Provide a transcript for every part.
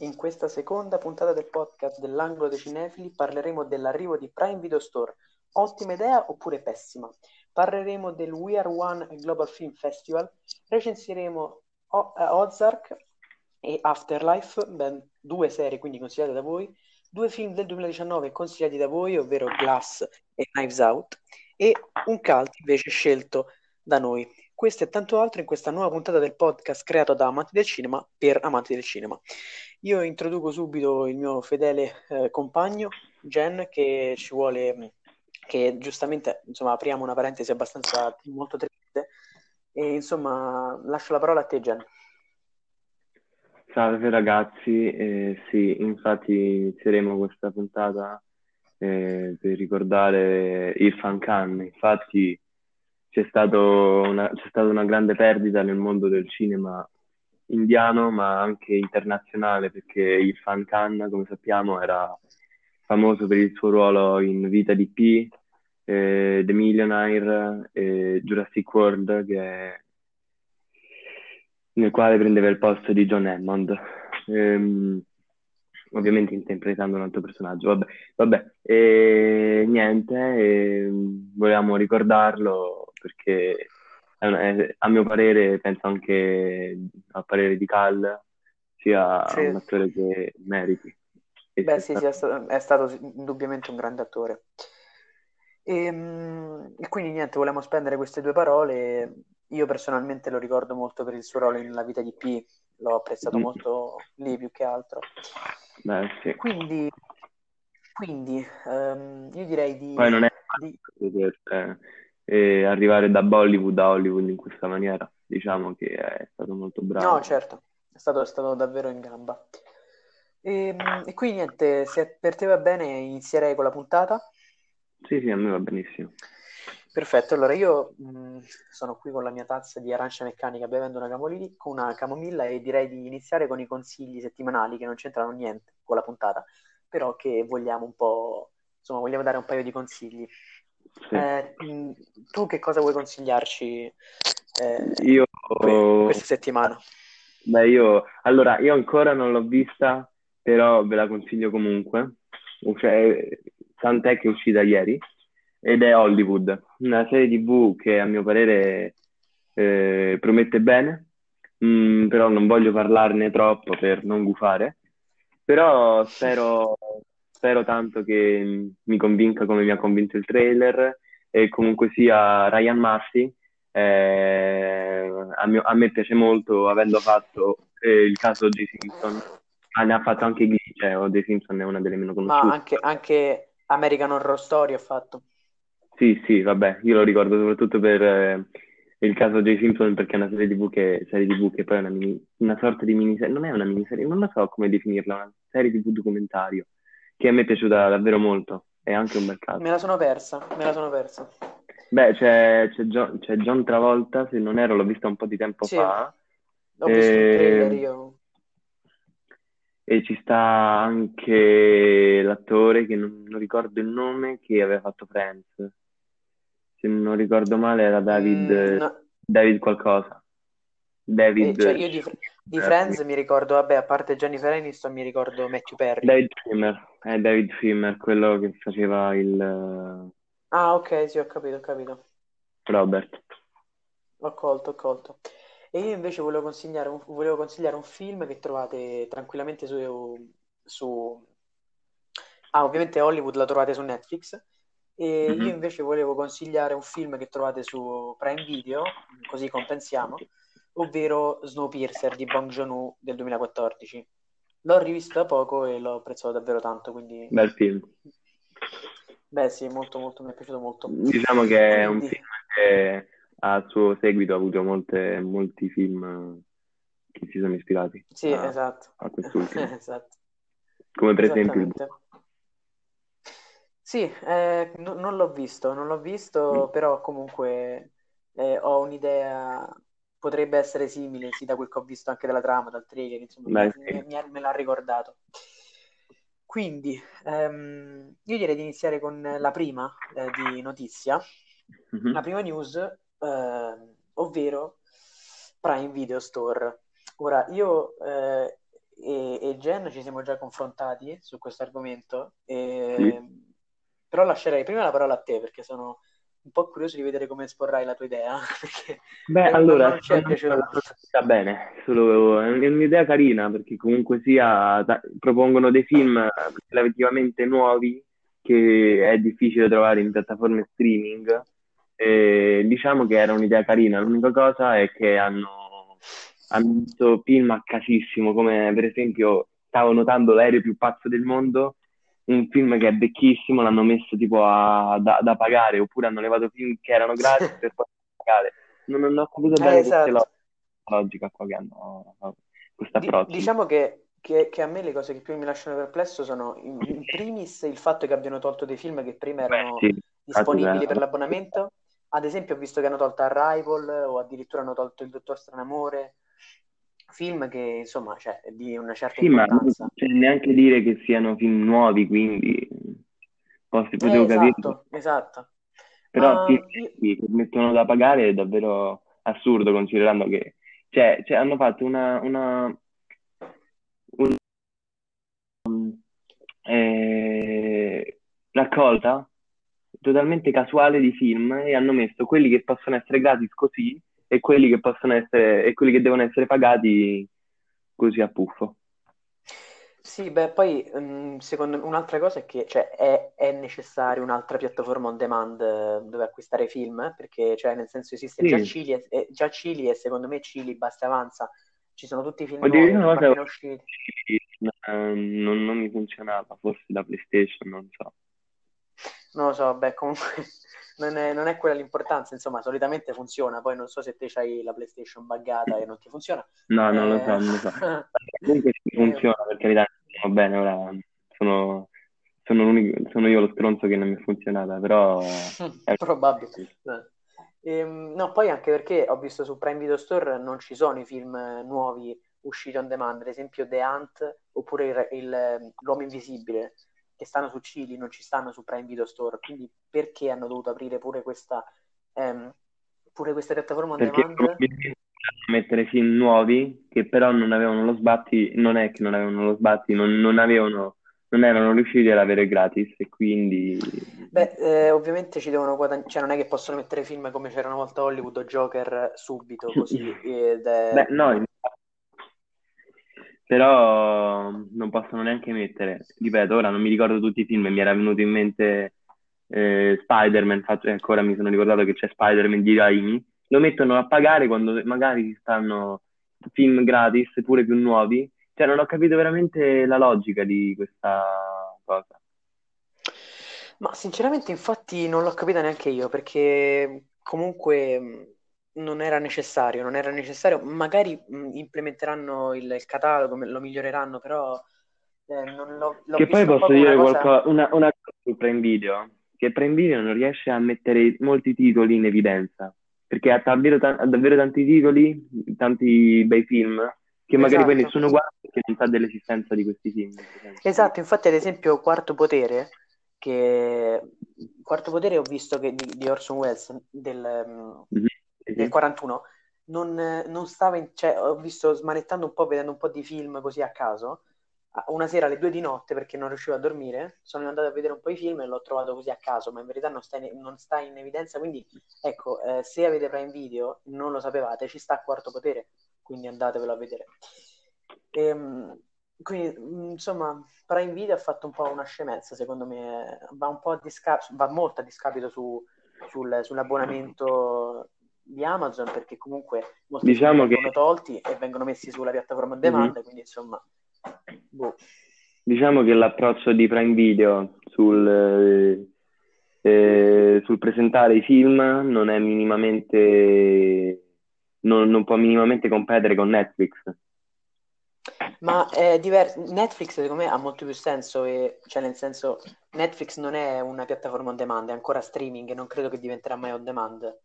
In questa seconda puntata del podcast dell'Angolo dei Cinefili parleremo dell'arrivo di Prime Video Store. Ottima idea oppure pessima? Parleremo del We Are One Global Film Festival, recensiremo o- uh, Ozark e Afterlife, ben due serie quindi consigliate da voi, due film del 2019 consigliati da voi, ovvero Glass e Knives Out, e un cult invece scelto da noi. Questo e tanto altro in questa nuova puntata del podcast creato da amanti del cinema per amanti del cinema. Io introduco subito il mio fedele eh, compagno, Jen, che ci vuole, che giustamente, insomma, apriamo una parentesi abbastanza molto triste. E insomma, lascio la parola a te, Jen. Salve ragazzi, eh, sì, infatti inizieremo questa puntata eh, per ricordare Irfan Khan. Infatti c'è, una, c'è stata una grande perdita nel mondo del cinema indiano ma anche internazionale perché Irfan Khan, come sappiamo, era famoso per il suo ruolo in Vita di P, eh, The Millionaire e Jurassic World che, nel quale prendeva il posto di John Hammond. Ehm, ovviamente interpretando un altro personaggio. Vabbè, vabbè. E niente, e volevamo ricordarlo perché è, a mio parere, penso anche a parere di Cal, sia sì. un attore che meriti. Beh, sì, stato... sì, è stato, indubbiamente un grande attore. E, ehm, e, quindi niente, volevamo spendere queste due parole. Io personalmente lo ricordo molto per il suo ruolo nella vita di P, l'ho apprezzato mm. molto lì più che altro. Beh, sì. Quindi, quindi um, io direi di... Poi non è di... E arrivare da Bollywood a Hollywood in questa maniera. Diciamo che è stato molto bravo. No, certo, è stato, è stato davvero in gamba. E, ehm, e quindi niente, se per te va bene inizierei con la puntata. Sì, sì, a me va benissimo. Perfetto, allora io mh, sono qui con la mia tazza di arancia meccanica bevendo una, camomilla, una camomilla e direi di iniziare con i consigli settimanali che non c'entrano niente con la puntata, però che vogliamo un po', insomma, vogliamo dare un paio di consigli. Sì. Eh, tu che cosa vuoi consigliarci eh, io... questa settimana? Beh, io allora io ancora non l'ho vista, però ve la consiglio comunque. Cioè, tant'è che è uscita ieri ed è Hollywood, una serie TV che a mio parere eh, promette bene, mm, però non voglio parlarne troppo per non gufare. Però spero spero tanto che mi convinca come mi ha convinto il trailer e comunque sia Ryan Murphy eh, a, mio, a, me piace molto avendo fatto eh, il caso J. Simpson ma ne ha fatto anche Glee cioè O.J. Simpson è una delle meno conosciute ma anche, anche American Horror Story ha fatto sì sì vabbè io lo ricordo soprattutto per eh, il caso J. Simpson perché è una serie tv che, serie TV che poi è una, mini, una sorta di miniserie non è una miniserie non lo so come definirla una serie tv documentario che a me è piaciuta davvero molto. È anche un bel caso. Me la sono persa, me la sono persa. Beh, c'è, c'è, John, c'è John Travolta, se non ero, l'ho vista un po' di tempo sì, fa. L'ho visto e... il trailer io. E ci sta anche l'attore che non, non, ricordo il nome, che aveva fatto Friends. Se non ricordo male era David, mm, no. David qualcosa. David... Eh, cioè io di, di Friends mi ricordo, vabbè, a parte Jennifer Aniston, mi ricordo Matthew Perry. David Schwimmer, è David Schwimmer, quello che faceva il... Ah, ok, sì, ho capito, ho capito. Robert. Ho colto, ho colto. E io invece volevo consigliare un, volevo consigliare un film che trovate tranquillamente su, su... Ah, ovviamente Hollywood la trovate su Netflix. E mm-hmm. io invece volevo consigliare un film che trovate su Prime Video, così compensiamo ovvero Snowpiercer di Bong Joon-ho del 2014. L'ho rivisto da poco e l'ho apprezzato davvero tanto, quindi... Bel film. Beh sì, molto molto, mi è piaciuto molto. Diciamo che è un film che a suo seguito ha avuto molte, molti film che si sono ispirati sì, a, esatto. a quest'ultimo. esatto. Come per esempio il Sì, eh, no, non l'ho visto, non l'ho visto, mm. però comunque eh, ho un'idea potrebbe essere simile, sì, da quel che ho visto anche dalla trama, dal trailer, insomma, Beh, mi, mi, me l'ha ricordato. Quindi, ehm, io direi di iniziare con la prima eh, di notizia, mm-hmm. la prima news, eh, ovvero Prime Video Store. Ora, io eh, e, e Jen ci siamo già confrontati su questo argomento, e... Sì. però lascerei prima la parola a te perché sono un po' curioso di vedere come esporrai la tua idea. Beh, allora, non ci è bene, solo è un'idea carina perché comunque sia ta- propongono dei film relativamente nuovi che è difficile trovare in piattaforme streaming. E diciamo che era un'idea carina, l'unica cosa è che hanno, hanno messo film a casissimo, come per esempio stavo notando L'aereo più pazzo del mondo un film che è vecchissimo, l'hanno messo tipo a, da, da pagare, oppure hanno levato film che erano gratis per poi pagare. Non, non ho capito Eh, bene questa esatto. logica qua che hanno, questo Di- approccio. diciamo che, che- che a me le cose che più mi lasciano perplesso sono in, in primis il fatto che abbiano tolto dei film che prima Beh, erano sì, infatti, disponibili beh, per l'abbonamento. Ad esempio, ho visto che hanno tolto Arrival o addirittura hanno tolto Il Dottor Stranamore, film che insomma, cioè, di una certa sì, ma non importanza. c'è neanche dire che siano film nuovi, quindi posso- Eh, potevo capire. esatto, esatto. Però film io- che mettono da pagare è davvero assurdo considerando che cioè, cioè, hanno fatto una, una, un- eh, raccolta totalmente casuale di film e hanno messo quelli che possono essere gratis così e quelli che possono essere e quelli che devono essere pagati così a puffo. Sì, beh, poi mm, secondo me un'altra cosa è che cioè, è, è necessaria un'altra piattaforma on demand eh, dove acquistare film, eh, perché cioè, nel senso esiste già Sì, Cili e, e- già Cili e secondo me Cili basta e avanza, ci sono tutti i film nuovi, una volta appena usciti. eh, non, non mi funzionava, forse la PlayStation, non so. Non lo so, beh, comunque non è, non è quella l'importanza, insomma, solitamente funziona, poi non so se te c'hai la PlayStation buggata e non ti funziona. No, non lo Eh, so, non lo so. Comunque eh, funziona, per carità, va bene, ora sono, sono sono io lo stronzo che non mi è funzionata, però è Probabile. Eh. Ehm, no, poi anche perché ho visto su Prime Video Store non ci sono i film eh, nuovi usciti on demand, ad esempio The Hunt oppure il, il, eh, L'Uomo Invisibile, che stanno su Cili, non ci stanno su Prime Video Store, quindi perché hanno dovuto aprire pure questa, ehm, pure questa piattaforma on perché demand? mettere film nuovi che però non avevano lo sbatti, non è che non avevano lo sbatti, non, non avevano, non erano riusciti ad avere gratis e quindi Beh, eh, ovviamente ci devono guadagnare, cioè non è che possono mettere film come c'era una volta Hollywood o Joker subito così, ed è- Beh, no. Però non possono neanche mettere, ripeto, ora non mi ricordo tutti i film, mi era venuto in mente eh, Spider-Man, infatti ancora mi sono ricordato che c'è Spider-Man di Raimi, lo mettono a pagare quando magari ci stanno film gratis, pure più nuovi, cioè non ho capito veramente la logica di questa cosa. Ma sinceramente, infatti, non l'ho capita neanche io perché comunque non era necessario, non era necessario. Magari mh, implementeranno il, il catalogo, lo miglioreranno, però eh, non l'ho, l'ho Che poi posso una dire cosa. qualcosa, una, una cosa su Prime Video, che Prime Video non riesce a mettere molti titoli in evidenza, perché ha davvero, ta- ha davvero tanti titoli, tanti bei film, che magari poi Esatto. nessuno guarda perché non sa dell'esistenza di questi film. Esatto, infatti, ad esempio, Quarto Potere, che Quarto Potere ho visto che di, di Orson Welles del, mh, Mhm, sì, del sì. 41 non, non stava in, cioè, ho visto smanettando un po', vedendo un po' di film così a caso. a- Una sera alle due di notte perché non riuscivo a dormire, sono andato a vedere un po' i film e l'ho trovato così a caso, ma in verità non sta in, non sta in evidenza. Quindi, ecco, eh, se avete Prime Video, non lo sapevate, ci sta Quarto Potere, quindi andatevelo a vedere. Ehm, quindi, mh, insomma, Prime Video ha fatto un po' una scemenza, secondo me, va un po' a discapito, va molto a discapito su, sul- sull'abbonamento di Amazon, perché comunque molti Diciamo che vengono tolti e vengono messi sulla piattaforma on demand, quindi insomma, boh. Diciamo che l'approccio di Prime Video sul, eh, eh, sul presentare i film non è minimamente, non, non può minimamente competere con Netflix. Ma è diverso. Netflix secondo me ha molto più senso, e, cioè nel senso Netflix non è una piattaforma on demand, è ancora streaming e non credo che diventerà mai on demand.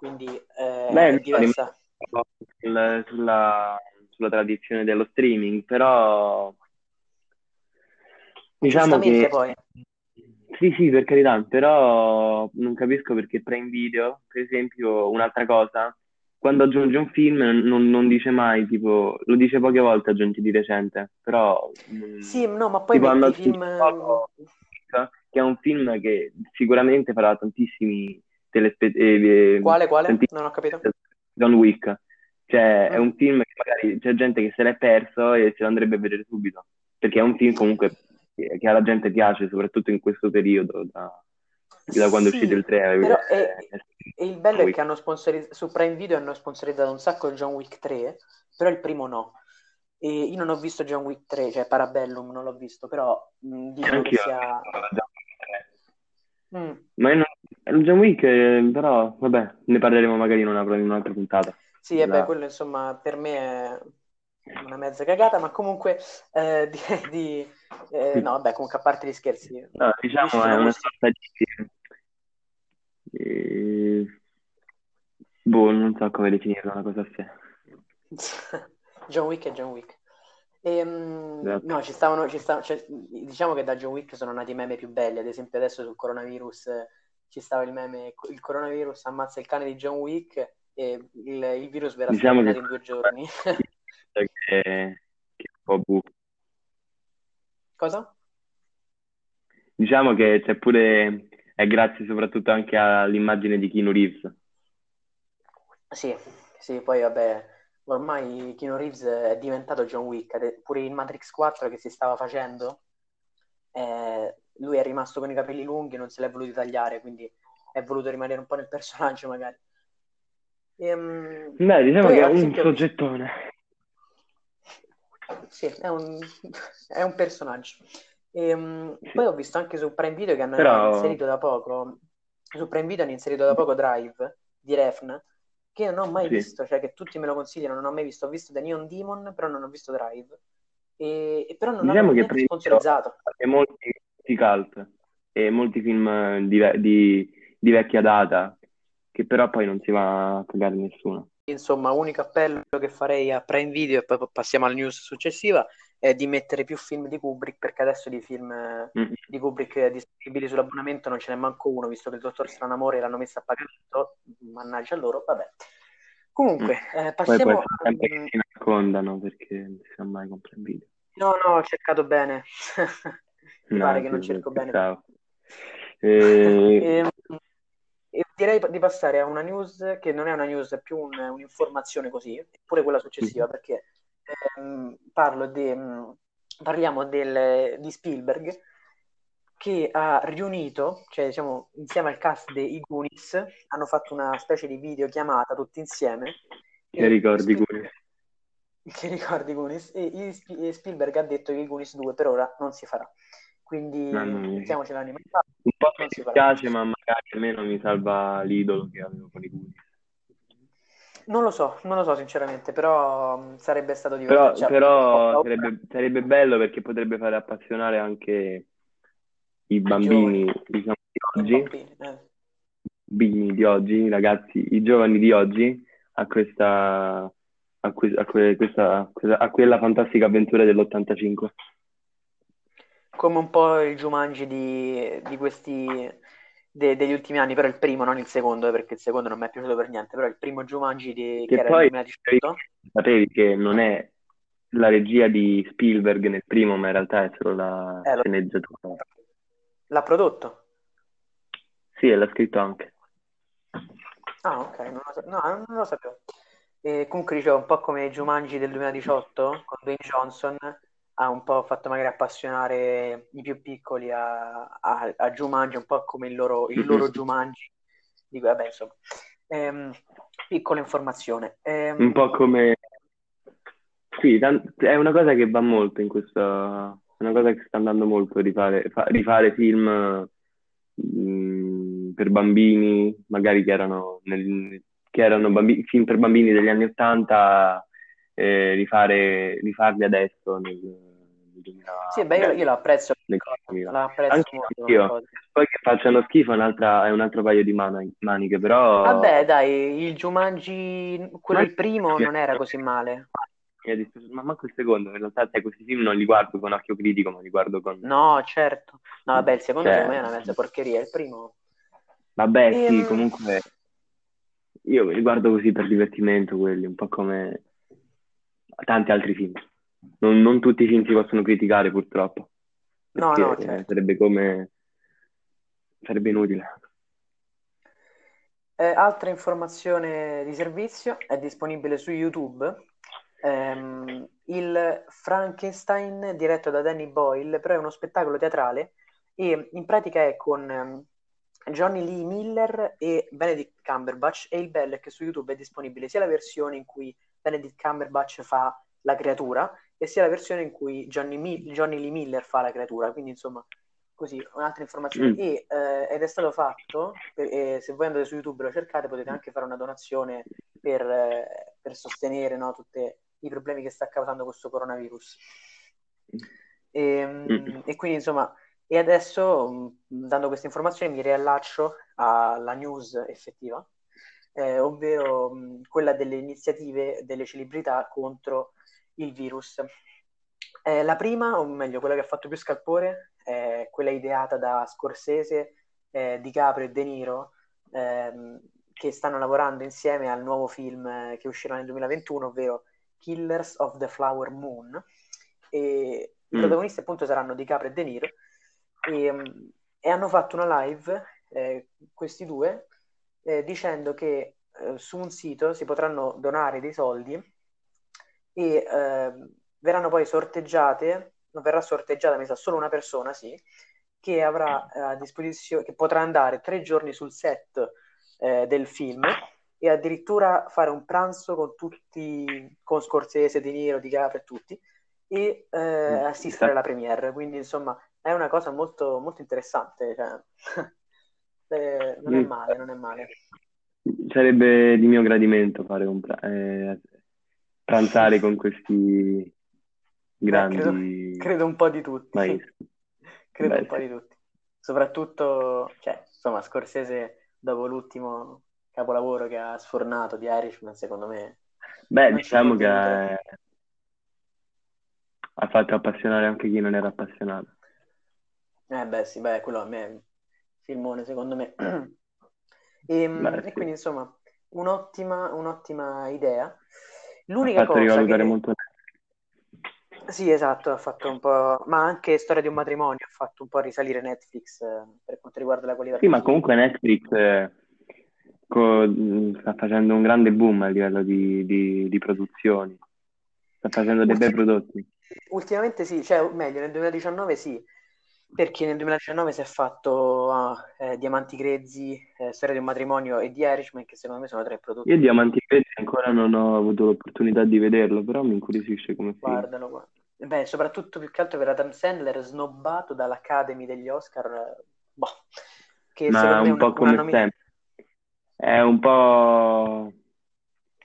Quindi eh, Beh, è diversa. sul- sulla, sulla tradizione dello streaming, però diciamo che poi. sì, sì, per carità, però non capisco perché Prime Video, per esempio, un'altra cosa quando aggiunge un film non, non dice mai, tipo, lo dice poche volte aggiunti di recente, però... Sì, no, ma poi tipo, metti film... Poco, che è un film che sicuramente farà tantissimi telespettatori... Eh, quale, quale? Non ho capito. John Wick. Cioè, mm. è un film che magari c'è gente che se l'è perso e se lo andrebbe a vedere subito, perché è un film comunque che alla gente piace, soprattutto in questo periodo, da, da quando sì, è uscito il 3. Però è, e il bello è che hanno sponsorizzato, su Prime Video hanno sponsorizzato un sacco John Wick 3, però il primo no. E io non ho visto John Wick 3, cioè Parabellum non l'ho visto, però mh, dicono che sia... Mm. Ma io non... John Wick, eh, però, vabbè, ne parleremo magari in, una, in un'altra puntata. Sì, e beh, quello insomma per me è una mezza cagata, ma comunque eh, di, di eh, no, vabbè, comunque a parte gli scherzi. No, diciamo è una sorta di... Eh, boh, non so come definirla una cosa a sé. John Wick e John Wick. E, um, esatto. No, ci stavano, ci stavano cioè, diciamo che da John Wick sono nati i meme più belli, ad esempio adesso sul coronavirus ci stava il meme, il coronavirus ammazza il cane di John Wick e il, il virus verrà diciamo in due giorni. che, che è un po' buffo. Cosa? Diciamo che c'è pure, è grazie soprattutto anche all'immagine di Keanu Reeves. Sì, sì, poi vabbè, ormai Keanu Reeves è diventato John Wick, pure in Matrix 4 che si stava facendo, eh, lui è rimasto con i capelli lunghi, non se l'è voluto tagliare, quindi è voluto rimanere un po' nel personaggio magari. Ehm, Beh, diciamo che è un soggettone. Sì, è un, è un personaggio. E, um, sì. Poi ho visto anche su Prime Video che hanno Però... inserito da poco, su Prime Video hanno inserito da poco Drive di Refn, che non ho mai sì. visto, cioè che tutti me lo consigliano, non ho mai visto. Ho visto The Neon Demon, però non ho visto Drive. E, e però non diciamo che sponsorizzato. È molti, molti cult e molti film di, di, di vecchia data che però poi non si va a pagare nessuno. Insomma, unico appello che farei a Prime Video e poi passiamo alla news successiva è di mettere più film di Kubrick perché adesso di film mm. di Kubrick disponibili sull'abbonamento non ce n'è manco uno visto che il Dottor Stranamore l'hanno messo a pagamento mannaggia loro, vabbè comunque mm. eh, passiamo poi può sempre che si nascondano perché non si sa mai con Prime Video no no ho cercato bene mi no, pare che non cerco bene e... e... Ehm, direi di passare a una news che non è una news, è più un, un'informazione così, eppure quella successiva, mm-hmm. perché ehm, parlo de, mm, parliamo del, di Spielberg che ha riunito, cioè diciamo insieme al cast dei Goonies, hanno fatto una specie di videochiamata tutti insieme. Che ricordi Goonies? Che ricordi Goonies? E, e Spielberg ha detto che i Goonies 2 per ora non si farà. Quindi mettiamoci l'anima in pace. Un po' mi dispiace, ma magari almeno mi salva l'idolo che avevo con i Goonies. Non lo so, non lo so sinceramente, però mm, sarebbe stato divertente. Però, cioè, però sarebbe, sarebbe, bello perché potrebbe fare appassionare anche i bambini, diciamo, di oggi, bambini, eh. bambini di oggi, i ragazzi, i giovani di oggi a questa, a, que, a, que, questa, a quella fantastica avventura dell'85 come un po' il Jumanji di, di questi de, degli ultimi anni, però il primo, non il secondo, eh, perché il secondo non mi è piaciuto per niente, però il primo Jumanji di, che, che era poi, il 2018. Sapevi che non è la regia di Spielberg nel primo, ma in realtà è solo la eh, sceneggiatura. L'ha prodotto? Sì, e l'ha scritto anche. Ah, ok, non lo, no, non lo sapevo. E comunque dicevo, un po' come Jumanji del 2018 con Dwayne Johnson, ha un po' fatto magari appassionare i più piccoli a, a, a Jumanji, un po' come il loro, il loro Jumanji. Dico, vabbè, insomma, ehm, piccola informazione. Ehm... Un po' come... Sì, tant- è una cosa che va molto in questa... È una cosa che sta andando molto, rifare, fa- rifare film mh, mm, per bambini, magari che erano, nel, che erano bambi- film per bambini degli anni Ottanta, eh, rifare, rifarli adesso nel, 2000... Sì, beh, io, io lo apprezzo, lo apprezzo molto. Io. Poi che facciano schifo è, è un altro paio di man- maniche, però... Vabbè, dai, il Jumanji, quello Ma... il primo, non era così male. Ma manco il secondo, in realtà cioè, questi film non li guardo con occhio critico, ma li guardo con... No, certo. No, vabbè, il secondo cioè... me è una mezza porcheria, il primo... Vabbè, e... sì, ehm, comunque... io li guardo così per divertimento quelli, un po' come tanti altri film. Non, non tutti i film si possono criticare purtroppo, No, no, certo. sarebbe come... sarebbe inutile. Eh, altra informazione di servizio è disponibile su YouTube. Ehm, il Frankenstein diretto da Danny Boyle, però è uno spettacolo teatrale e in pratica è con ehm, Johnny Lee Miller e Benedict Cumberbatch e il bello è che su YouTube è disponibile sia la versione in cui Benedict Cumberbatch fa la creatura e sia la versione in cui Johnny, Mi- Johnny Lee Miller fa la creatura, quindi insomma così un'altra informazione Mm. e, eh, ed è stato fatto per- e se voi andate su YouTube e lo cercate potete anche fare una donazione per, eh, per sostenere no, tutti i problemi che sta causando questo coronavirus e, Mm. e quindi insomma e adesso mh, dando queste informazioni mi riallaccio alla news effettiva eh, ovvero mh, quella delle iniziative delle celebrità contro il virus eh, la prima, o meglio, quella che ha fatto più scalpore, è quella ideata da Scorsese, eh, DiCaprio e De Niro, ehm, che stanno lavorando insieme al nuovo film eh, che uscirà nel 2021, ovvero Killers of the Flower Moon. E i Mm. protagonisti appunto saranno DiCaprio e De Niro e, mm, e hanno fatto una live, eh, questi due, eh, dicendo che eh, su un sito si potranno donare dei soldi e ehm, verranno poi sorteggiate, non verrà sorteggiata, mi sa, solo una persona, sì, che avrà eh, a disposizione, che potrà andare tre giorni sul set eh, del film e addirittura fare un pranzo con tutti, con Scorsese, De Niro, DiCaprio e tutti, e eh, Mm. assistere alla premiere. Quindi, insomma, è una cosa molto, molto interessante. cioè, eh, non è Mm. male, non è male. Sarebbe di mio gradimento fare un eh, pranzare con questi Eh, credo, grandi credo un po' di tutti. maestri. Credo Beh, un po' di tutti. Soprattutto, cioè, insomma, Scorsese, dopo l'ultimo capolavoro che ha sfornato di Irishman, secondo me, Beh, diciamo che eh, ha fatto appassionare anche chi non era appassionato. Eh beh, sì, beh, quello a me è un filmone, secondo me. E, Beh, e sì. quindi, insomma, un'ottima, un'ottima idea. Ha L'unica fatto cosa rivalutare che... molto. Sì, esatto, ha fatto un po'... Ma anche Storia di un matrimonio ha fatto un po' risalire Netflix eh, per quanto riguarda la qualità Sì, ma comunque Netflix eh, co- sta facendo un grande boom a livello di, di- di produzioni. Sta facendo dei bei Ulti- prodotti. Ultimamente sì, cioè, meglio, nel 2019 sì, perché nel 2019 si è fatto ah, eh, Diamanti Grezzi, eh, Storia di un matrimonio e The Irishman, che secondo me sono tre prodotti. Io Diamanti Grezzi ancora non ho avuto l'opportunità di vederlo, però mi incuriosisce come film. Guardalo, guarda. Beh, soprattutto più che altro per Adam Sandler, snobbato dall'Academy degli Oscar, boh, che Ma secondo me un una, po' una come nomi- sempre. È un po'...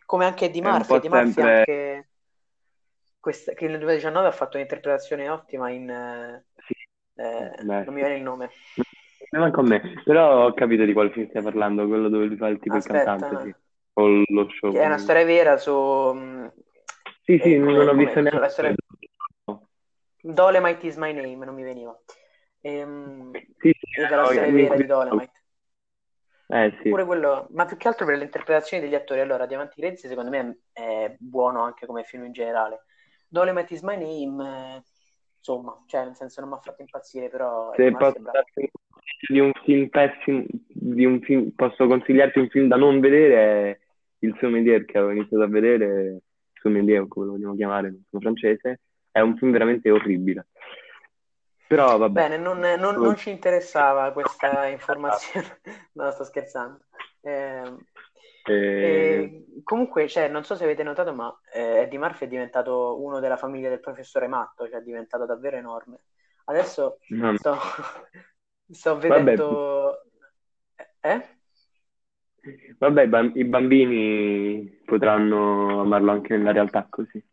come anche un Murphy, Eddie Murphy sempre... anche questa, che nel 2019 ha fatto un'interpretazione ottima in, eh, Sì, eh, beh, non mi viene il nome. Non manco a me, però ho capito di quale film stai parlando, quello dove lui fa il tipo il cantante, sì. Aspetta, O lo show che è una storia vera su, mm, Sì, sì, eh, non come, ho come, visto neanche storia quello. Dolemite is my name, non mi veniva. Ehm, Sì, sì, è la no, storia mi vera di. Dolemite. Eh sì. Pure quello, ma più che altro per le interpretazioni degli attori. Allora, Diamanti Grezzi secondo me è buono anche come film in generale. Dolemite is my name, eh, insomma, cioè nel senso non mi ha fatto impazzire, però Se posso di un film pessimo, di un film, posso consigliarti un film da non vedere, è Il Sommelier che avevo iniziato a vedere, Sommelier come lo vogliamo chiamare, non sono francese, è un film veramente orribile. Però vabbè, Bene, non, non- non ci interessava questa informazione. No, sto scherzando. Eh, e comunque, cioè, non so se avete notato, ma eh, Eddie Murphy è diventato uno della famiglia del professore Matto, cioè è diventato davvero enorme. Adesso no, sto, sto vabbè, vedendo... Eh? vabbè, i bam- i bambini potranno amarlo anche nella realtà così.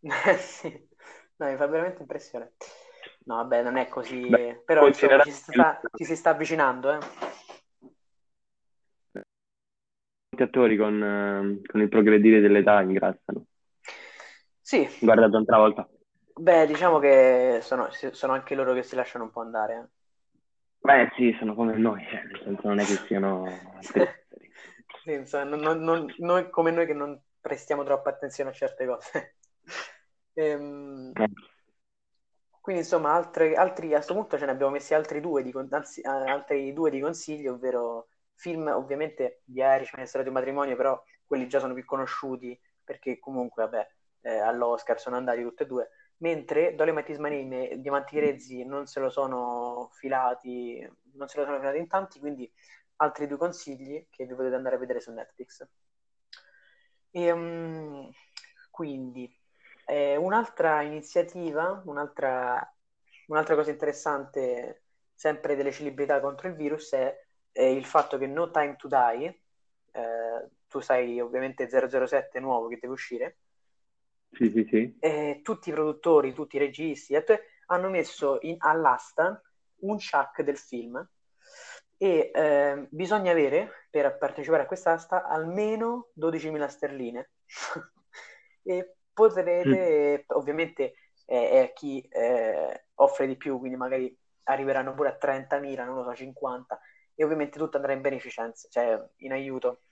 Sì. No, mi fa veramente impressione. No, vabbè, non è così, Beh, però insomma ci sta, ci si sta avvicinando, eh. molti attori con, eh, con il progredire dell'età ingrassano. Sì, Guarda John Travolta. beh, diciamo che sono, sono anche loro che si lasciano un po' andare, eh. Beh, sì, sono come noi, cioè, nel senso non è che siano esseri. insomma, non, non, noi, come noi che non prestiamo troppa attenzione a certe cose. ehm, Eh. quindi insomma, altre- altri, a questo punto ce ne abbiamo messi altri due di, anzi, altri due di consigli, ovvero film ovviamente di aerei, ce ne di un matrimonio, però quelli già sono più conosciuti perché comunque, vabbè, eh, all'Oscar sono andati tutti e due, mentre Dolomite is My Name e Diamanti Grezzi non se lo sono filati, non se lo sono filati in tanti, quindi altri due consigli che vi potete andare a vedere su Netflix. E, quindi, eh, un'altra iniziativa, un'altra, un'altra cosa interessante, sempre delle celebrità contro il virus, è, è il fatto che No Time to Die, eh, tu sai ovviamente 007 nuovo che deve uscire, Sì, sì, sì. eh, tutti i produttori, tutti i registi hanno messo in- all'asta un chuck del film. E eh, bisogna avere per partecipare a quest'asta almeno 12.000 sterline. E potrete ovviamente eh, è chi eh, offre di più quindi magari arriveranno pure a 30.000 non lo so 50 e ovviamente tutto andrà in beneficenza cioè in aiuto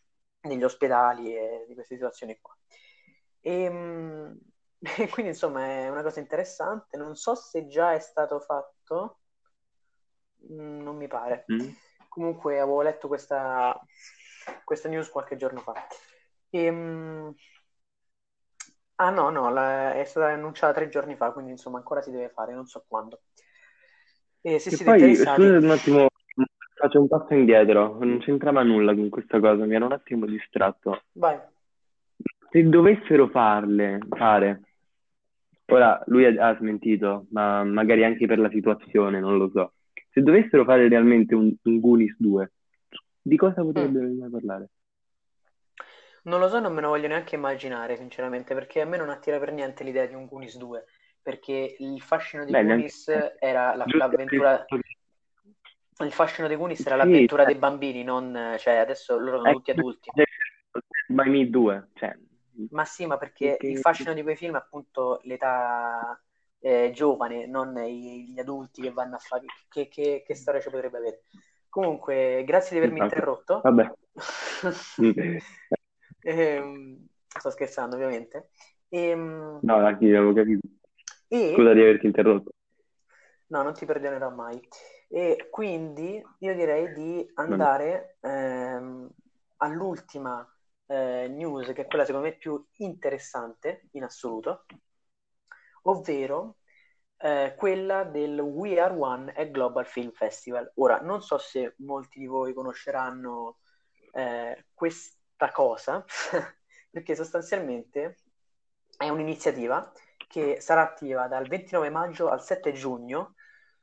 negli ospedali e di queste situazioni qua e, mm, e quindi insomma è una cosa interessante non so se già è stato fatto non mi pare Mm. Comunque avevo letto questa, questa news qualche giorno fa. Ehm, Ah no, no, la- è stata annunciata tre giorni fa, quindi insomma ancora si deve fare, non so quando. E se E siete poi, interessati, scusate un attimo, faccio un passo indietro, non c'entrava nulla con questa cosa, mi ero un attimo distratto. vai. Se dovessero farle, fare, ora lui ha, ha smentito, ma magari anche per la situazione, non lo so. Se dovessero fare realmente un, un Goonies 2, di cosa Mm. potrebbero parlare? Non lo so, non me lo voglio neanche immaginare, sinceramente, perché a me non attira per niente l'idea di un Goonies 2, perché il fascino dei Beh, neanche Goonies era la- l'avventura, il fascino dei Goonies era Sì, l'avventura cioè, dei bambini, non, cioè adesso loro sono è tutti adulti. by Me 2, cioè, Ma sì, ma perché il fascino di quei film è appunto l'età eh, giovane, non gli adulti che vanno a fare... Che, che- che storia ci potrebbe avere? Comunque, grazie di avermi Esatto. interrotto. Vabbè. Ehm, sto scherzando, ovviamente. Ehm, No, anche io avevo capito. E, Scusa di averti interrotto. no, non ti perdonerò mai. E quindi io direi di andare ehm, all'ultima eh, news, che è quella secondo me più interessante in assoluto, ovvero eh, quella del We Are One at Global Film Festival. Ora, non so se molti di voi conosceranno eh, questa cosa, perché sostanzialmente è un'iniziativa che sarà attiva dal 29 maggio al 7 giugno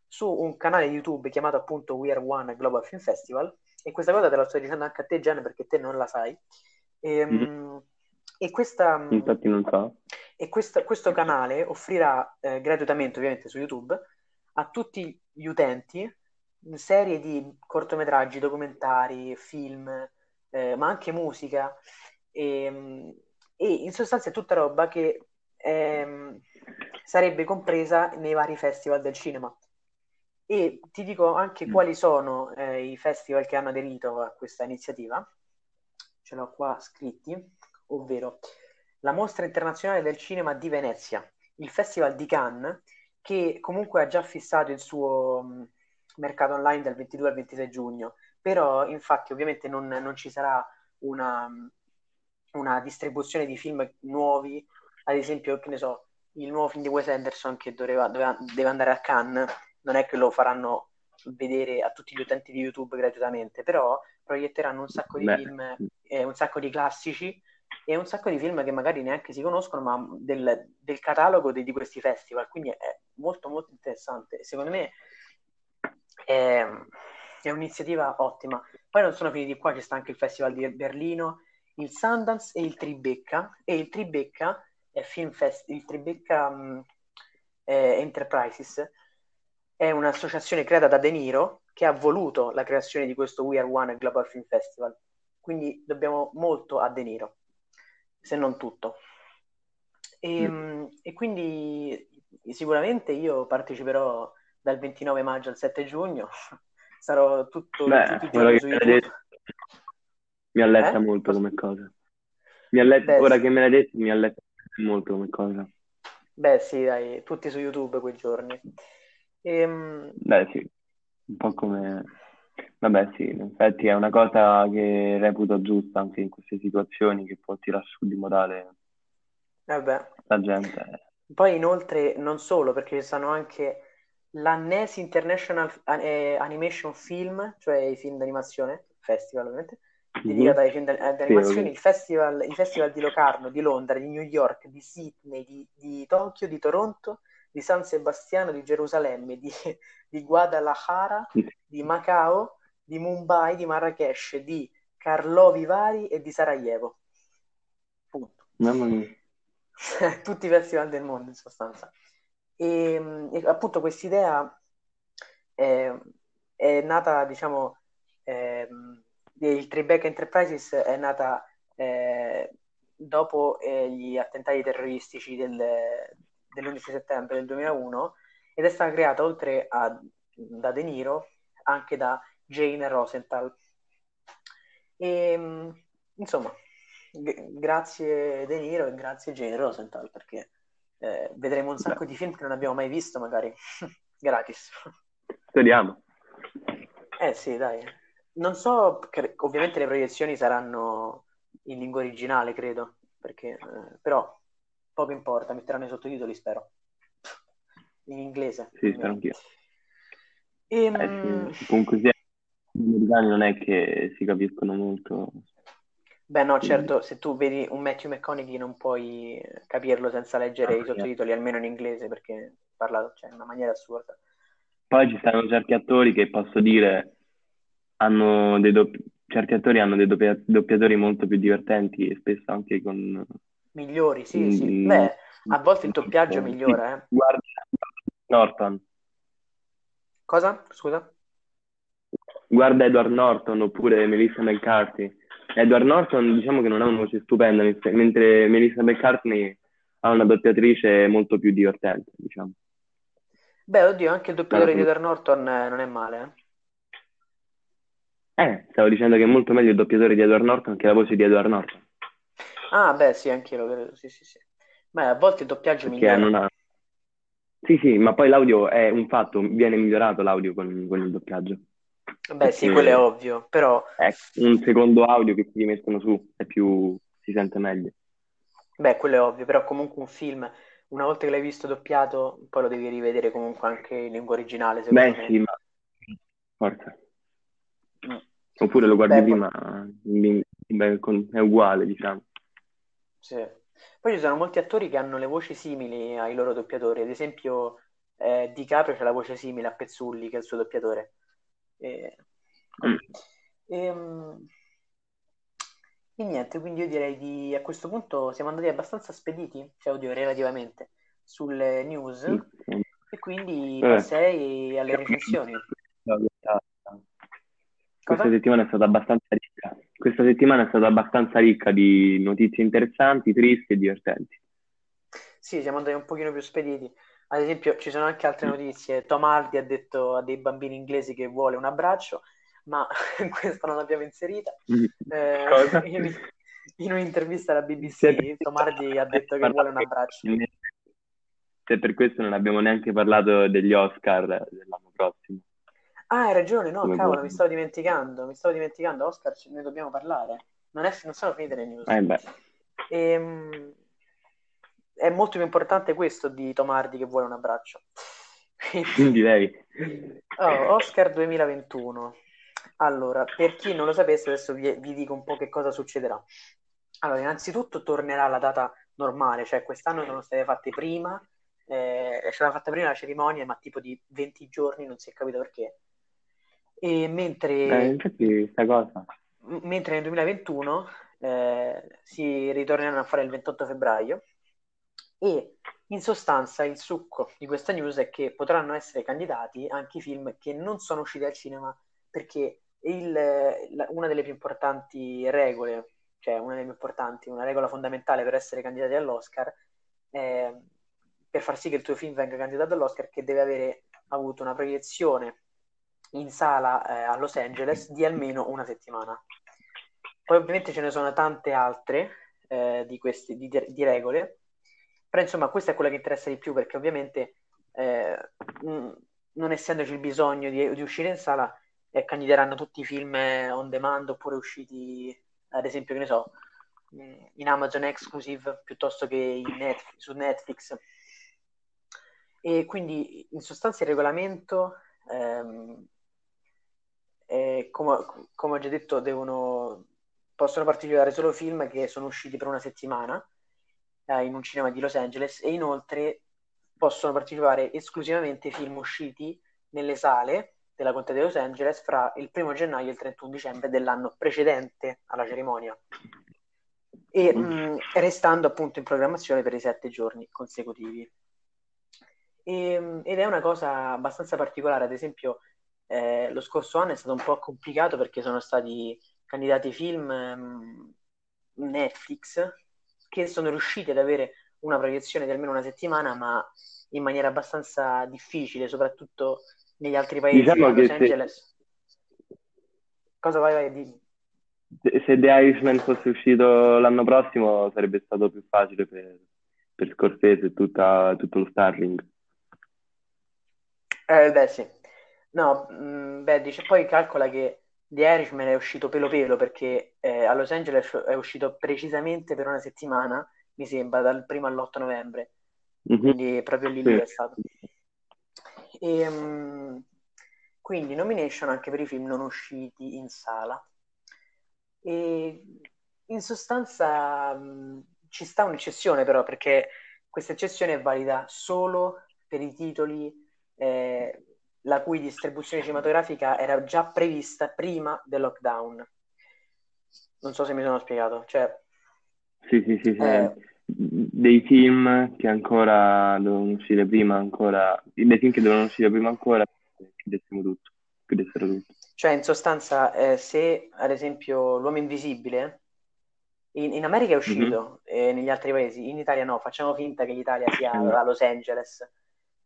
su un canale YouTube chiamato appunto We Are One Global Film Festival e questa cosa te la sto dicendo anche a te Gian perché te non la sai e, e questa, Infatti non so. e questa- questo canale offrirà eh, gratuitamente ovviamente su YouTube a tutti gli utenti serie di cortometraggi, documentari, film, eh, ma anche musica e, e in sostanza è tutta roba che ehm, sarebbe compresa nei vari festival del cinema. E ti dico anche Mm. quali sono eh, i festival che hanno aderito a questa iniziativa. Ce l'ho qua scritti, ovvero la Mostra Internazionale del Cinema di Venezia, il Festival di Cannes, che comunque ha già fissato il suo mh, mercato online dal 22 al 26 giugno, però infatti ovviamente non, non ci sarà una, una distribuzione di film nuovi, ad esempio, che ne so, il nuovo film di Wes Anderson che doveva- doveva- deve andare a Cannes, non è che lo faranno vedere a tutti gli utenti di YouTube gratuitamente, però proietteranno un sacco di Beh. film, eh, un sacco di classici e un sacco di film che magari neanche si conoscono, ma del, del catalogo di, di questi festival, quindi è molto molto interessante. Secondo me è, è un'iniziativa ottima. Poi non sono finiti qua, ci sta anche il Festival di Berlino, il Sundance e il Tribeca, e il Tribeca è Film Fest, il Tribeca mh, è Enterprises è un'associazione creata da De Niro che ha voluto la creazione di questo We Are One Global Film Festival. Quindi dobbiamo molto a De Niro, se non tutto. E, Mm. e quindi sicuramente io parteciperò dal 29 maggio al 7 giugno, sarò tutto, Beh, tutti i quello giorni che su hai YouTube. detto, Mi alletta Eh? molto come cosa. Mi alletta, Beh, ora sì. che me l'hai detto, mi alletta molto come cosa. Beh, sì, dai, tutti su YouTube quei giorni. Ehm, Beh, sì, un po' come... Vabbè, sì, in effetti è una cosa che reputo giusta anche in queste situazioni che può tirare su di morale vabbè. la gente. Poi inoltre non solo, perché ci sono anche l'Annes International eh, Animation Film, cioè i film d'animazione, festival ovviamente, dedicato Mhm. ai film eh, Sì, d'animazione, ok. il festival, i festival di Locarno, di Londra, di New York, di Sydney, di, di Tokyo, di Toronto, di San Sebastiano, di Gerusalemme, di, di Guadalajara, di Macao, di Mumbai, di Marrakesh, di Karlovy Vary e di Sarajevo. Punto. Mamma mia. Tutti i festival del mondo in sostanza. E, e appunto quest'idea è, è nata, diciamo, ehm, il Tribeca Enterprises è nata eh, dopo eh, gli attentati terroristici del, dell'11 settembre del 2001 ed è stata creata oltre a da De Niro anche da Jane Rosenthal. E, insomma, g- grazie De Niro e grazie Jane Rosenthal perché eh, vedremo un sacco di film che non abbiamo mai visto, magari gratis. Speriamo. Eh sì, dai. Non so, cre- ovviamente le proiezioni saranno in lingua originale, credo, perché, eh, però poco importa, metteranno i sottotitoli, spero. In inglese. Sì, spero anch'io. Ehm, Eh sì, comunque sia, gli americani non è che si capiscono molto. Beh, no, certo, se tu vedi un Matthew McConaughey non puoi capirlo senza leggere Ah, i sottotitoli, almeno in inglese, perché parla cioè, in una maniera assurda. Poi ci stanno certi attori che posso dire hanno dei doppi- certi attori hanno dei doppia- doppiatori molto più divertenti e spesso anche con Migliori, sì, sì. Mm, Beh, a volte il doppiaggio migliora, eh. Guarda Norton, Cosa? Scusa? guarda Edward Norton oppure Melissa McCarthy. Edward Norton diciamo che non ha una voce stupenda, mentre- Melissa McCartney ha una doppiatrice molto più divertente, diciamo. Beh, oddio, anche il doppiatore di Edward Norton eh, non è male, eh. Eh, stavo dicendo che è molto meglio il doppiatore di Edward Norton che la voce di Edward Norton, Ah, beh, sì, anche io lo credo, sì, sì, sì. Ma a volte il doppiaggio perché migliora. non ha... Sì, sì, ma poi l'audio è un fatto, viene migliorato l'audio con, con il doppiaggio. Beh, sì, quello è ovvio, però, È un secondo audio che ti mettono su, è più... si sente meglio. beh, quello è ovvio, però comunque un film, una volta che l'hai visto doppiato, poi lo devi rivedere comunque anche in lingua originale, secondo Beh, me. sì, ma... Forza. Mm. Oppure lo guardi Beh, prima, in ling- beh, con- è uguale, diciamo. Sì. Poi ci sono molti attori che hanno le voci simili ai loro doppiatori, ad esempio eh, DiCaprio c'ha la voce simile a Pezzulli, che è il suo doppiatore. E, Mm. Ehm, e niente, quindi io direi di a questo punto siamo andati abbastanza spediti, cioè oddio, relativamente, sulle news sì. e quindi Vabbè. passerei alle recensioni. Questa settimana è stata abbastanza ricca. Questa settimana è stata abbastanza ricca di notizie interessanti, tristi e divertenti. Sì, siamo andati un pochino più spediti. Ad esempio, ci sono anche altre notizie. Tom Hardy ha detto a dei bambini inglesi che vuole un abbraccio, ma questa non l'abbiamo inserita. Eh, Cosa? in, in un'intervista alla BBC, Tom Hardy ha detto che vuole un abbraccio. Se per questo non abbiamo neanche parlato degli Oscar dell'anno prossimo. Ah, hai ragione, no, Come cavolo, buono. mi stavo dimenticando, mi stavo dimenticando, Oscar, ne dobbiamo parlare. Non, è- non sono finite le news. Eh beh, Ehm, è molto più importante questo di Tom Hardy che vuole un abbraccio. Quindi, direi. oh, Oscar 2021. Allora, per chi non lo sapesse, adesso vi, vi dico un po' che cosa succederà. Allora, innanzitutto tornerà la data normale, cioè quest'anno sono state fatte prima, eh, è stata fatta prima la cerimonia, ma tipo di 20 giorni, non si è capito perché. E mentre Eh, infatti, cosa. Mentre nel 2021 eh, si ritorneranno a fare il 28 febbraio e in sostanza il succo di questa news è che potranno essere candidati anche i film che non sono usciti al cinema perché il- la- una delle più importanti regole, cioè una delle più importanti, una regola fondamentale per essere candidati all'Oscar, è, per far sì che il tuo film venga candidato all'Oscar, che deve avere avuto una proiezione in sala eh, a Los Angeles di almeno una settimana. Poi ovviamente ce ne sono tante altre eh, di, questi, di, di, regole, però insomma questa è quella che interessa di più perché ovviamente eh, non essendoci il bisogno di, di uscire in sala, eh, candideranno tutti i film on demand oppure usciti, ad esempio, che ne so, in Amazon Exclusive piuttosto che Netflix, su Netflix. E quindi in sostanza il regolamento, ehm, eh, come, come, ho già detto, devono, possono partecipare solo film che sono usciti per una settimana eh, in un cinema di Los Angeles e inoltre possono partecipare esclusivamente film usciti nelle sale della contea di Los Angeles fra il primo gennaio e il 31 dicembre dell'anno precedente alla cerimonia e mh, mm, restando appunto in programmazione per i sette giorni consecutivi. E, ed è una cosa abbastanza particolare, ad esempio eh, lo scorso anno è stato un po' complicato perché sono stati candidati film mh, mm, Netflix che sono riusciti ad avere una proiezione di almeno una settimana, ma in maniera abbastanza difficile, soprattutto negli altri paesi diciamo Los Angeles. Se... Cosa vai, vai di... Se The Irishman fosse uscito l'anno prossimo sarebbe stato più facile per, per Scorsese e tutta, tutto lo Starling. Eh, beh, sì. No, mh, mm, beh, dice, poi calcola che The Irishman è uscito pelo pelo perché eh, a Los Angeles è uscito precisamente per una settimana, mi sembra, dal primo all'8 novembre. Mm-hmm. Quindi proprio lì, sì. lì è stato. E, um, quindi nomination anche per i film non usciti in sala. E in sostanza um, ci sta un'eccezione però, perché questa eccezione è valida solo per i titoli eh, la cui distribuzione cinematografica era già prevista prima del lockdown. Non so se mi sono spiegato. Cioè, sì, sì, sì. sì. Eh, dei film che ancora dovevano uscire prima, ancora, dei film che dovevano uscire prima ancora, chiudessimo tutto, chiudessero tutto. Cioè, in sostanza, eh, se ad esempio L'Uomo Invisibile in, in America è uscito, mm-hmm. e negli altri paesi, in Italia no, facciamo finta che l'Italia sia mm-hmm. a Los Angeles,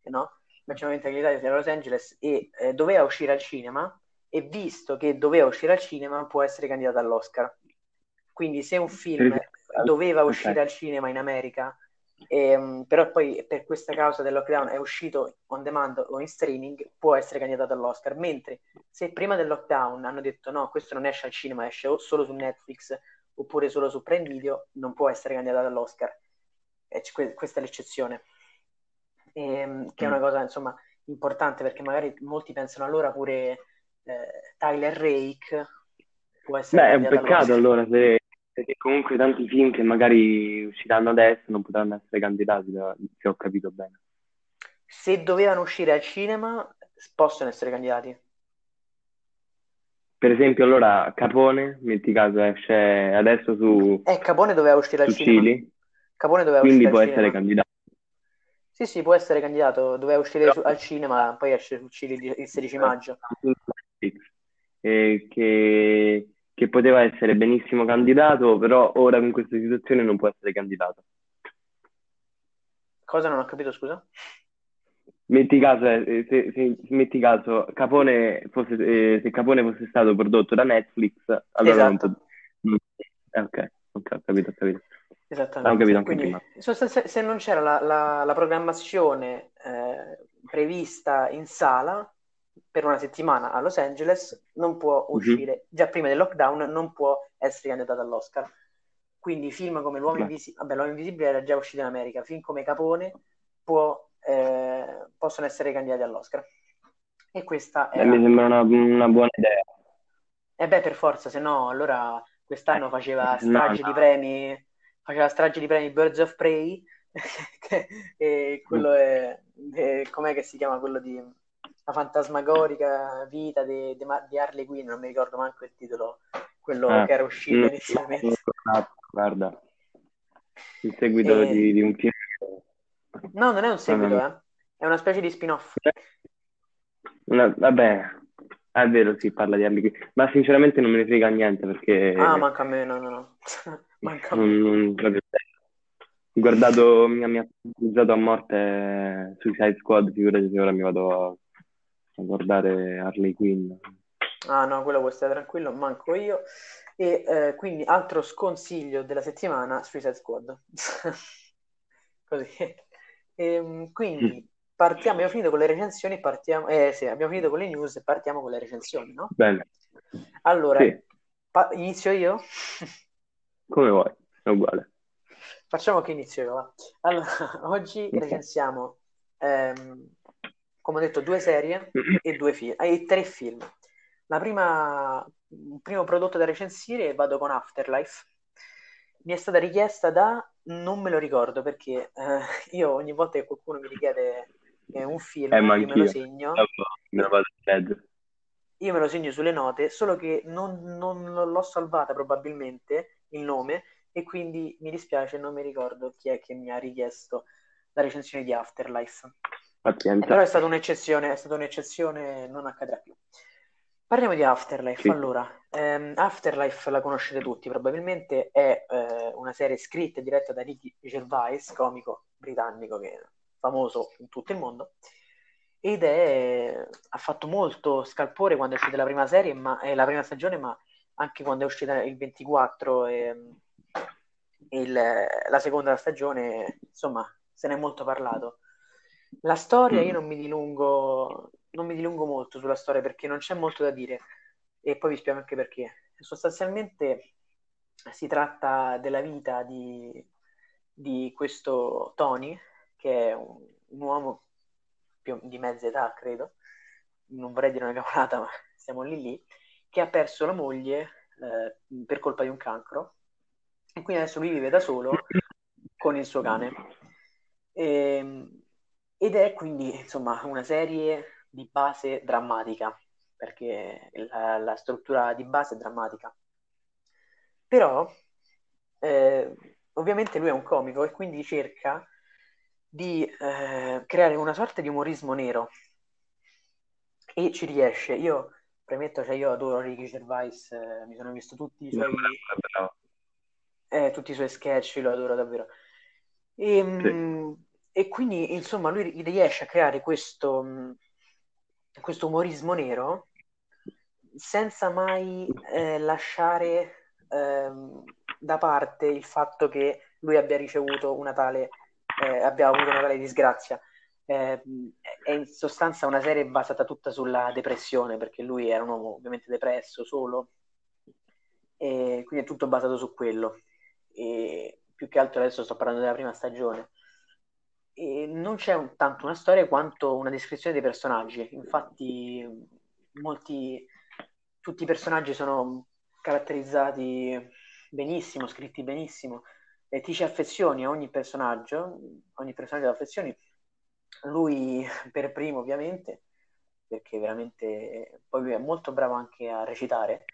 no? Che l'Italia sia a Los Angeles e eh, doveva uscire al cinema, e visto che doveva uscire al cinema, può essere candidato all'Oscar. Quindi se un film doveva uscire okay. al cinema in America, ehm, però poi per questa causa del lockdown è uscito on demand o in streaming, può essere candidato all'Oscar. Mentre se prima del lockdown hanno detto no, questo non esce al cinema, esce solo su Netflix oppure solo su Prime Video, non può essere candidato all'Oscar. E questa è l'eccezione. Ehm, che è una mm. cosa insomma importante perché magari molti pensano allora pure eh, Tyler Rake può essere Beh, è un peccato allora se perché comunque tanti film che magari usciranno adesso non potranno essere candidati, se ho capito bene. Se dovevano uscire al cinema, possono essere candidati. Per esempio, allora Capone, metti caso, esce adesso su. Eh, Capone doveva uscire al cinema. Cili, Capone doveva quindi può essere cinema. candidato. Sì, sì, può essere candidato. Doveva uscire Però... al cinema, poi esce Cili il 16 maggio. E che che poteva essere benissimo candidato, però ora in questa situazione non può essere candidato. Cosa non ho capito, scusa? Metti caso, eh, se, se, metti caso Capone fosse, eh, se Capone fosse stato prodotto da Netflix, allora esatto. non... eh, ok, ok, ho capito, ho capito. Esattamente. Anche Quindi, se, se, non c'era la, la, la programmazione eh, prevista in sala, per una settimana a Los Angeles, non può mhm. uscire, mm-hmm. già prima del lockdown, non può essere candidato all'Oscar. Quindi film come L'Uomo Invisibile, vabbè, L'Uomo Invisibile era già uscito in America, film come Capone può, eh, possono essere candidati all'Oscar. E questa è... Eh, mi sembra una, una, buona idea. E eh beh, per forza, se no, allora quest'anno faceva strage no, no. di premi, faceva strage di premi Birds of Prey, e quello è, è, com'è che si chiama quello di la fantasmagorica vita di, di, di, Harley Quinn, non mi ricordo manco il titolo, quello eh, che era uscito mm, inizialmente. Guarda, il seguito e... di, di, un film. No, non è un seguito, eh. è una specie di spin-off. Una, vabbè, è vero, si parla di Harley Quinn, ma sinceramente non me ne frega niente perché... Ah, manca a me, no, no, no. manca a me. Non, non, guardato, mi, mi ha utilizzato a morte Suicide Squad, figurati se ora mi vado a guardare Harley Quinn. Ah no, quello puoi stare tranquillo, manco io. E eh, quindi altro sconsiglio della settimana, Suicide Squad. Così. E, ehm, quindi partiamo, abbiamo finito con le recensioni, partiamo, eh sì, abbiamo finito con le news e partiamo con le recensioni, no? Bene. Allora, Sì, pa- inizio io? come vuoi, è uguale. Facciamo che inizio io, va. Allora, oggi recensiamo, ehm, come ho detto, due serie e, due film, e tre film. La prima, il primo prodotto da recensire vado con Afterlife. Mi è stata richiesta da, non me lo ricordo perché eh, io ogni volta che qualcuno mi richiede eh, un film, Eh, ma io me lo segno, Dopo me lo vado a leggere. io me lo segno sulle note, solo che non, non l'ho salvata probabilmente il nome e quindi mi dispiace, non mi ricordo chi è che mi ha richiesto la recensione di Afterlife. Eh, Pazienza. però è stata un'eccezione, è stata un'eccezione, non accadrà più. Parliamo di Afterlife. Sì. Allora, ehm, Afterlife la conoscete tutti, probabilmente è eh, una serie scritta e diretta da Ricky Gervais, comico britannico che è famoso in tutto il mondo, ed è, ha fatto molto scalpore quando è uscita la prima serie, ma, eh, la prima stagione, ma anche quando è uscita il 24 e il- la seconda stagione, insomma, se ne è molto parlato. La storia, io Mm. non mi dilungo, non mi dilungo molto sulla storia perché non c'è molto da dire e poi vi spiego anche perché. Sostanzialmente si tratta della vita di, di questo Tony, che è un, un uomo più di mezza età, credo, non vorrei dire una cavolata, ma siamo lì lì, che ha perso la moglie eh, per colpa di un cancro e quindi adesso lui vive da solo con il suo cane. Ehm, ed è quindi, insomma, una serie di base drammatica, perché la, la struttura di base è drammatica. Però, eh, ovviamente lui è un comico e quindi cerca di eh, creare una sorta di umorismo nero e ci riesce. Io premetto, cioè io adoro Ricky Gervais, eh, mi sono visto tutti i suoi, eh, tutti i suoi sketch, lo adoro davvero. E, Sì. mm, e quindi, insomma, lui ri- riesce a creare questo, mm, questo umorismo nero senza mai eh, lasciare ehm, da parte il fatto che lui abbia ricevuto una tale, eh, abbia avuto una tale disgrazia. Eh, è in sostanza una serie basata tutta sulla depressione, perché lui era un uomo ovviamente depresso, solo, e quindi è tutto basato su quello. E più che altro adesso sto parlando della prima stagione. E non c'è un- tanto una storia quanto una descrizione dei personaggi. Infatti, molti, tutti i personaggi sono caratterizzati benissimo, scritti benissimo, e ti ci affezioni a ogni personaggio, ogni personaggio ti affezioni. Lui per primo, ovviamente, perché veramente poi lui è molto bravo anche a recitare.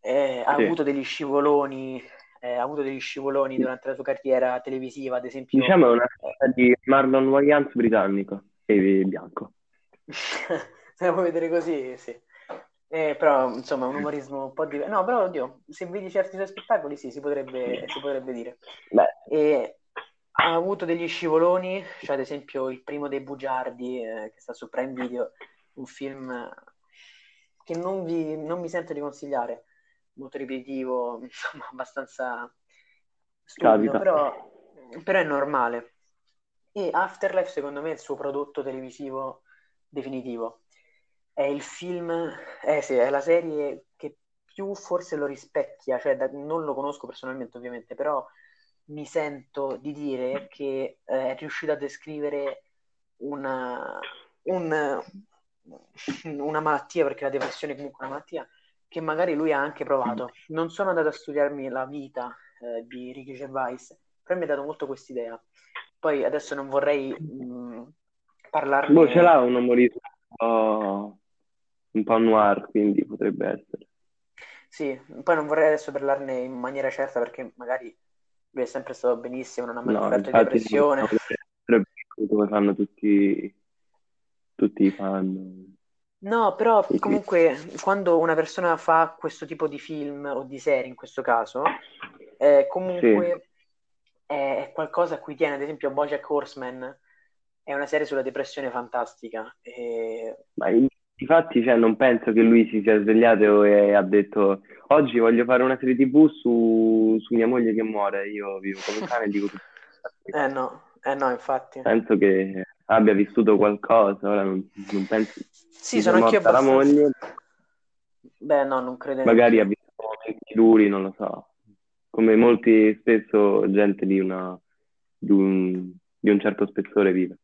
Eh, ha Sì. avuto degli scivoloni, eh, ha avuto degli scivoloni durante la sua carriera televisiva, ad esempio. Diciamo è una eh, sorta di Marlon Wayans britannico e bianco. Se la puoi vedere così, sì. Eh, però, insomma, è un umorismo un po' diverso. No, però, oddio, se vedi certi suoi spettacoli, sì, si potrebbe, si potrebbe dire. E ha avuto degli scivoloni, cioè ad esempio il primo dei Bugiardi, eh, che sta su Prime Video, un film che non vi, non mi sento di consigliare, molto ripetitivo, insomma, abbastanza stupido, però, però è normale. E Afterlife, secondo me, è il suo prodotto televisivo definitivo. È il film, eh sì, è la serie che più forse lo rispecchia, cioè da- non lo conosco personalmente ovviamente, però mi sento di dire che eh, è riuscito a descrivere una, un- una malattia, perché la depressione è comunque una malattia, che magari lui ha anche provato. Non sono andato a studiarmi la vita eh, di Ricky Gervais, però mi ha dato molto quest'idea. Poi adesso non vorrei mh, parlarne... Boh, ce l'ha un umorismo po', un po' noir, quindi potrebbe essere. Sì, poi non vorrei adesso parlarne in maniera certa perché magari lui è sempre stato benissimo, non ha mai No, sofferto di depressione. potrebbe essere come fanno tutti, tutti i fan. No, però Sì, sì. comunque quando una persona fa questo tipo di film o di serie in questo caso, eh, comunque è, è qualcosa a cui tiene, ad esempio BoJack Horseman è una serie sulla depressione fantastica. E Ma il- Infatti, cioè, non penso che lui si sia svegliato e ha detto oggi voglio fare una serie TV su, su mia moglie che muore, io vivo come un cane e dico tutto. Eh no, eh no, infatti. Penso che abbia vissuto qualcosa, ora non, non penso Sì, sono anch'io la abbastanza... moglie, Beh, no, non credo magari ha vissuto momenti duri, non lo so, come molti spesso gente di, una, di, un, di un certo spessore vive.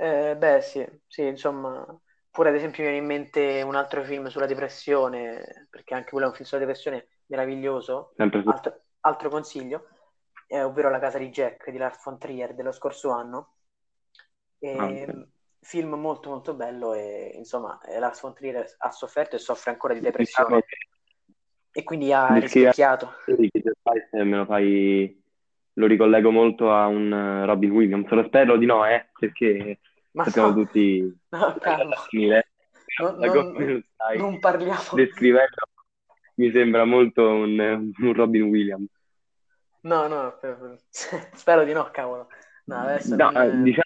Eh, beh, sì, sì, insomma, pure ad esempio mi viene in mente un altro film sulla depressione, perché anche quello è un film sulla depressione meraviglioso, Sempre su... altro, altro consiglio, eh, ovvero La casa di Jack di Lars von Trier dello scorso anno. E, Ah, ok. film molto molto bello e insomma eh, Lars von Trier ha sofferto e soffre ancora di Diciamo depressione che e quindi ha descrivere rispecchiato. me lo fai, lo ricollego molto a un eh, Robin Williams, lo spero di no, eh, perché Ma sappiamo no, tutti no, alla fine, non, non- non parliamo. descrivendo, mi sembra molto un, un Robin Williams. No, no, per- per- spero di no, cavolo. No, adesso No, non... diciamo,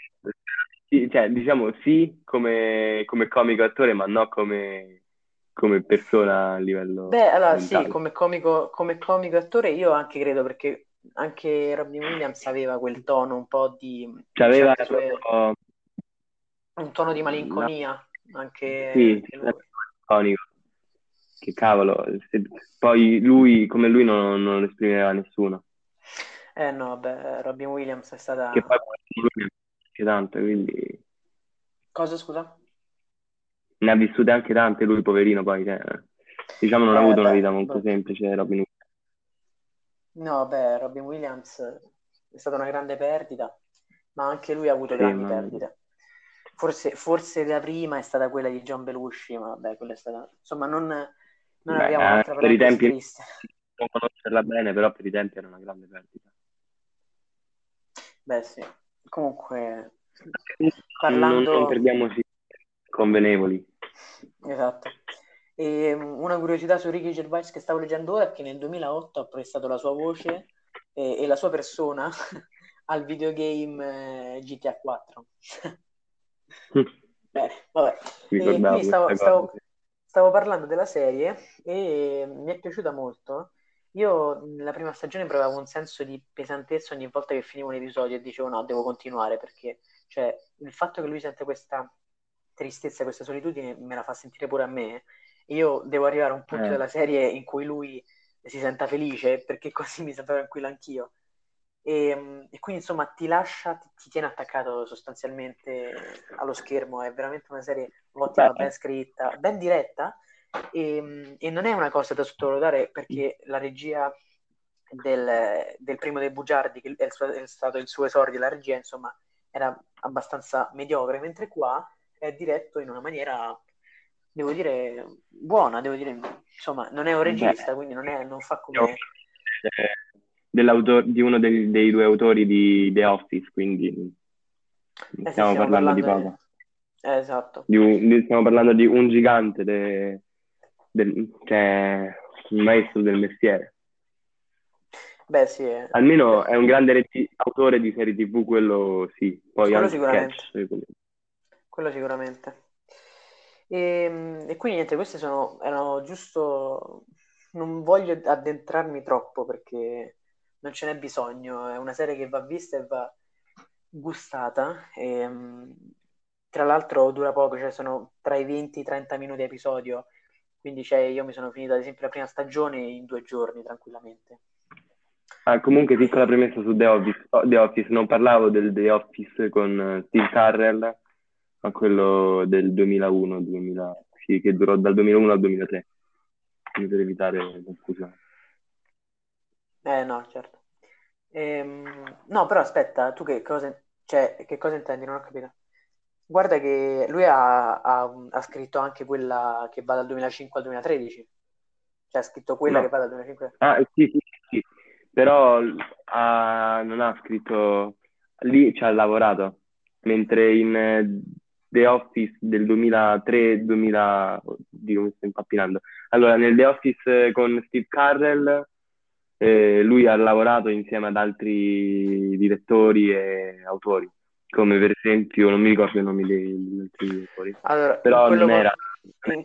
sì, cioè, diciamo sì come, come comico attore, ma no come, come persona a livello Beh, allora sì, mentale. come comico, come comico attore io anche credo perché anche Robin Williams aveva quel tono un po' di Cioè, aveva sue proprio, un tono di no, malinconia, anche, sì, anche. Che cavolo, poi lui, come lui, non, non lo esprimeva nessuno. Eh no, vabbè, Robin Williams è Che stata... poi lui ne ha tante, quindi Cosa, scusa? ne ha vissute anche tante lui, poverino, poi, cioè, diciamo, non ha Eh avuto una beh, vita molto beh. semplice, Robin Hood. No, beh, Robin Williams è stata una grande perdita, ma anche lui ha avuto Sì, grandi ma perdite. Forse, forse la prima è stata quella di John Belushi, ma vabbè, quella è stata... Insomma, non, non beh, apriamo eh, un'altra per i tempi triste. non conoscerla bene, però per i tempi era una grande perdita. Beh, sì. Comunque, Non, non parlando... perdiamoci convenevoli. Esatto. E um, una curiosità su Ricky Gervais che stavo leggendo ora è che nel 2008 ha prestato la sua voce e, e la sua persona al videogame eh, GTA 4. Bene, vabbè. E stavo, stavo, stavo parlando della serie e mi è piaciuta molto. Io nella prima stagione provavo un senso di pesantezza ogni volta che finivo un episodio e dicevo no, devo continuare perché cioè, il fatto che lui sente questa tristezza, questa solitudine me la fa sentire pure a me. Io devo arrivare a un punto Eh, della serie in cui lui si senta felice perché così mi sento tranquillo anch'io. E, mm, e quindi insomma ti lascia, ti, ti tiene attaccato sostanzialmente allo schermo, è veramente una serie ottima, ben beh, scritta, ben diretta. E, mm, e non è una cosa da sottovalutare perché la regia del, del primo dei Bugiardi, che è, suo- è stato il suo esordio, la regia insomma era abbastanza mediocre, mentre qua è diretto in una maniera, devo dire, buona, devo dire, insomma non è un beh, regista, quindi non, è- non fa come... dell'autore- di uno dei, dei due autori di The Office, quindi Eh stiamo parlando di parlando di... poco. eh, esatto. Di un- di- stiamo parlando di un gigante, de- del, cioè un maestro del mestiere. Beh, sì, eh. Almeno è un grande regi- autore di serie TV, quello sì, poi quello sicuramente, sketch. quello sicuramente. E, e quindi niente, queste sono, erano giusto, non voglio addentrarmi troppo perché non ce n'è bisogno, è una serie che va vista e va gustata. E, mh, tra l'altro dura poco, cioè sono tra i 20 e i 30 minuti episodio, quindi cioè, io mi sono finito ad esempio la prima stagione in due giorni tranquillamente. Ah, comunque, piccola premessa su The Office. Oh, The Office, non parlavo del The Office con eh, Steve Carrell, ma quello del 2001, 2000, sì, che durò dal 2001 al 2003, quindi per evitare confusione. eh no, certo. Ehm, no, però aspetta, tu che cosa, cioè, che cosa intendi? Non ho capito. Guarda che lui ha, ha- ha scritto anche quella che va dal 2005 al 2013, cioè ha scritto quella che No. va dal 2005. Ah, sì, sì, sì, però ah, non ha scritto, lì ci ha lavorato, mentre in eh, The Office del 2003-2000, oddio, mi sto impappinando. Allora, nel The Office eh, con Steve Carrell, eh, lui ha lavorato insieme ad altri direttori e autori. come per esempio, non mi ricordo i nomi degli altri autori, Allora, però in non quello era... con, in,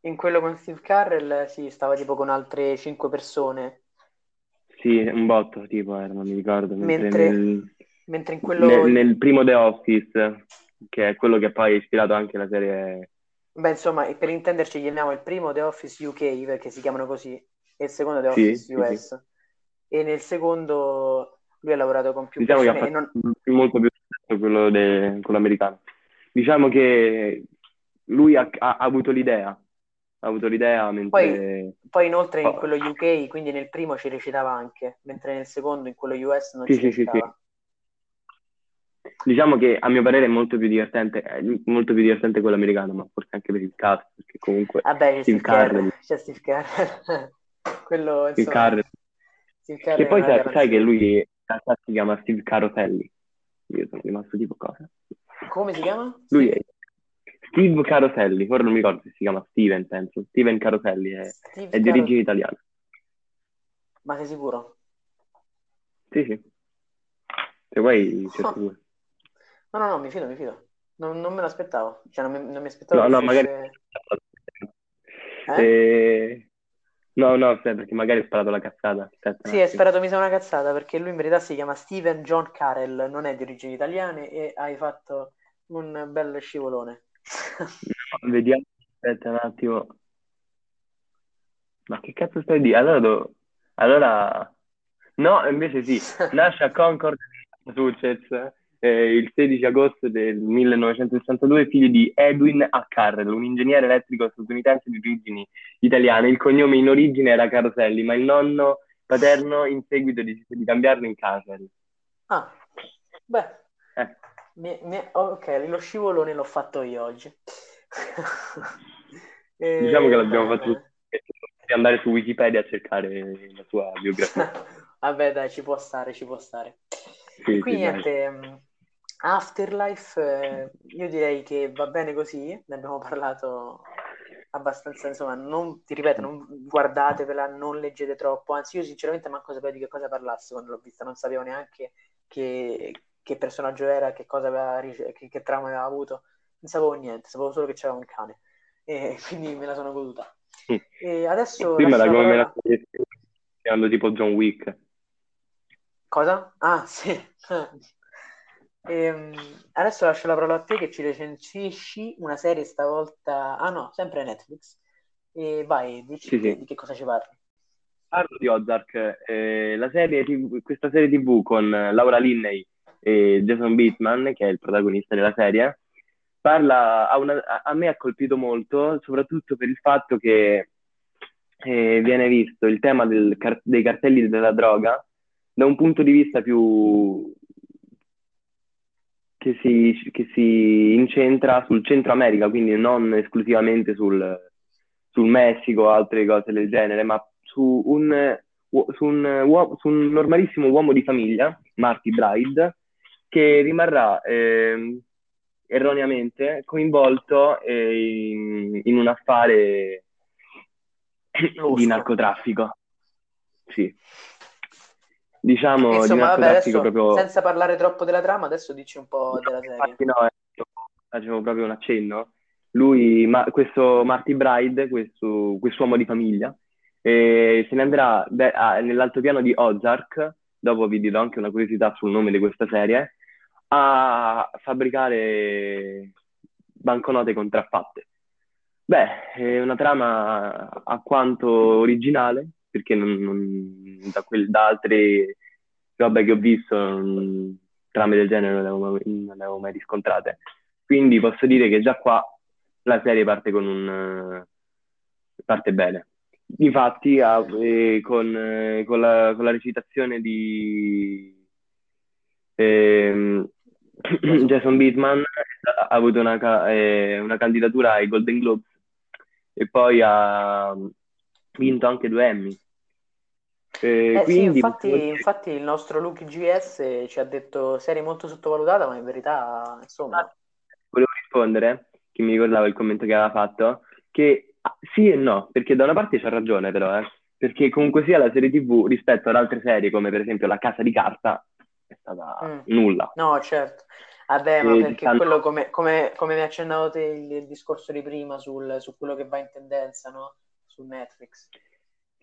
in quello con Steve Carrell, sì, stava tipo con altre cinque persone, Sì, un botto, tipo, era, non mi ricordo, mentre mentre, nel, mentre in nel- quello, nel primo The Office, che è quello che poi ha ispirato anche la serie... beh, insomma, per intenderci, chiamiamo il primo The Office UK perché si chiamano così, e il secondo The Sì, Office sì, sì. US. E nel secondo lui ha lavorato con più Diciamo che ha persone e fatto non, molto più successo quello, de- quello americano. Diciamo che lui ha, ha- ha avuto l'idea, ha avuto l'idea Poi, mentre... poi inoltre in oh, quello UK, quindi nel primo ci recitava anche, mentre nel secondo, in quello US, non Sì, ci sì, sì, sì. Diciamo che a mio parere è molto più divertente, è molto più divertente quello americano, ma forse anche per il cast, perché comunque Vabbè, c'è Steve Carell, c'è Steve Carell. Quello, Steve Steve che poi sai, sai che lui in realtà si chiama Steve Caroselli. Io sono rimasto tipo cosa? Come si chiama? Lui Steve? è Steve Caroselli, ora non mi ricordo se si chiama Steven, penso. Steven Caroselli è, Steve è di origine italiana. Ma sei sicuro? Sì, sì. Se vuoi cerco pure. No, no, no, mi fido, mi fido. Non, non me l'aspettavo. Cioè, non mi, non mi aspettavo No, no, magari... fosse... Eh? Eh, No, no, perché magari ho sparato la cazzata. Aspetta Sì, hai sperato mi sa una cazzata, perché lui in verità si chiama Steven John Carell, non è di origini italiane e hai fatto un bel scivolone. No, vediamo, aspetta un attimo. Ma che cazzo stai di? Allora, do- allora... No, invece sì, nasce a Concord, Massachusetts, eh, il 16 agosto del 1962, figlio di Edwin A. Carrell, un ingegnere elettrico statunitense di origini italiane. Il cognome in origine era Caroselli, ma il nonno paterno in seguito decise di cambiarlo in Carrell. Ah, beh, Eh, mi- mi- ok, lo scivolone l'ho fatto io oggi. Eh, diciamo che l'abbiamo bene, fatto di andare su Wikipedia a cercare la sua biografia. Vabbè, dai, ci può stare, ci può stare. Sì, qui sì, dai. niente, mh, Afterlife, eh, io direi che va bene così, ne abbiamo parlato abbastanza, insomma, non, ti ripeto, non guardatevela, non leggete troppo, anzi io sinceramente manco sapevo di che cosa parlasse quando l'ho vista, non sapevo neanche che, che personaggio era, che cosa aveva, che, che trauma aveva avuto, non sapevo niente, sapevo solo che c'era un cane e quindi me la sono goduta. E adesso Prima lascio da la come me la parola... chiamando tipo John Wick. Cosa? Ah, sì. Ehm, adesso lascio la parola a te che ci recensisci una serie stavolta... Ah no, sempre Netflix. E vai, dici Sì, sì. di che cosa ci parli. Parlo di Ozark, eh, la serie TV questa serie TV con Laura Linney e Jason Bateman, che è il protagonista della serie, parla, a, una- a- me ha colpito molto, soprattutto per il fatto che eh, viene visto il tema del dei cartelli della droga da un punto di vista più che si, che si incentra sul Centro America, quindi non esclusivamente sul, sul Messico o altre cose del genere, ma su un, su un uo- su un normalissimo uomo di famiglia, Marty Bride, che rimarrà ehm, erroneamente coinvolto eh, in, in un affare di narcotraffico. Sì. Diciamo di Insomma, vabbè, narcotraffico adesso proprio... senza parlare troppo della trama, adesso dici un po' della serie. Infatti no, eh, facevo proprio un accenno. Lui, ma, questo Marty Bride, questo quest'uomo di famiglia, eh, se ne andrà beh, ah, nell'altopiano di Ozark, dopo vi dirò anche una curiosità sul nome di questa serie, a fabbricare banconote contraffatte. Beh, è una trama alquanto originale, perché non- non- da, quel- da altre robe che ho visto, trame del genere non le avevo, non le avevo mai riscontrate. Quindi posso dire che già qua la serie parte con un... eh, parte bene. Infatti, ha- eh, con, eh, con la, con la recitazione di ehm, Jason Bateman ha avuto una, eh, una candidatura ai Golden Globes e poi ha vinto anche due Emmy. Eh, sì, infatti, dire- infatti il nostro Lucky GS ci ha detto serie molto sottovalutata, ma in verità, insomma, volevo rispondere, che mi ricordava il commento che aveva fatto, che ah, sì e no, perché da una parte c'ha ragione però, eh, perché comunque sia la serie TV rispetto ad altre serie come per esempio La Casa di Carta è stata Mm. nulla. no, certo. Vabbè, ma perché stanno- quello come, come, come mi accennavo te il, il discorso di prima sul, su quello che va in tendenza, no? Su Netflix.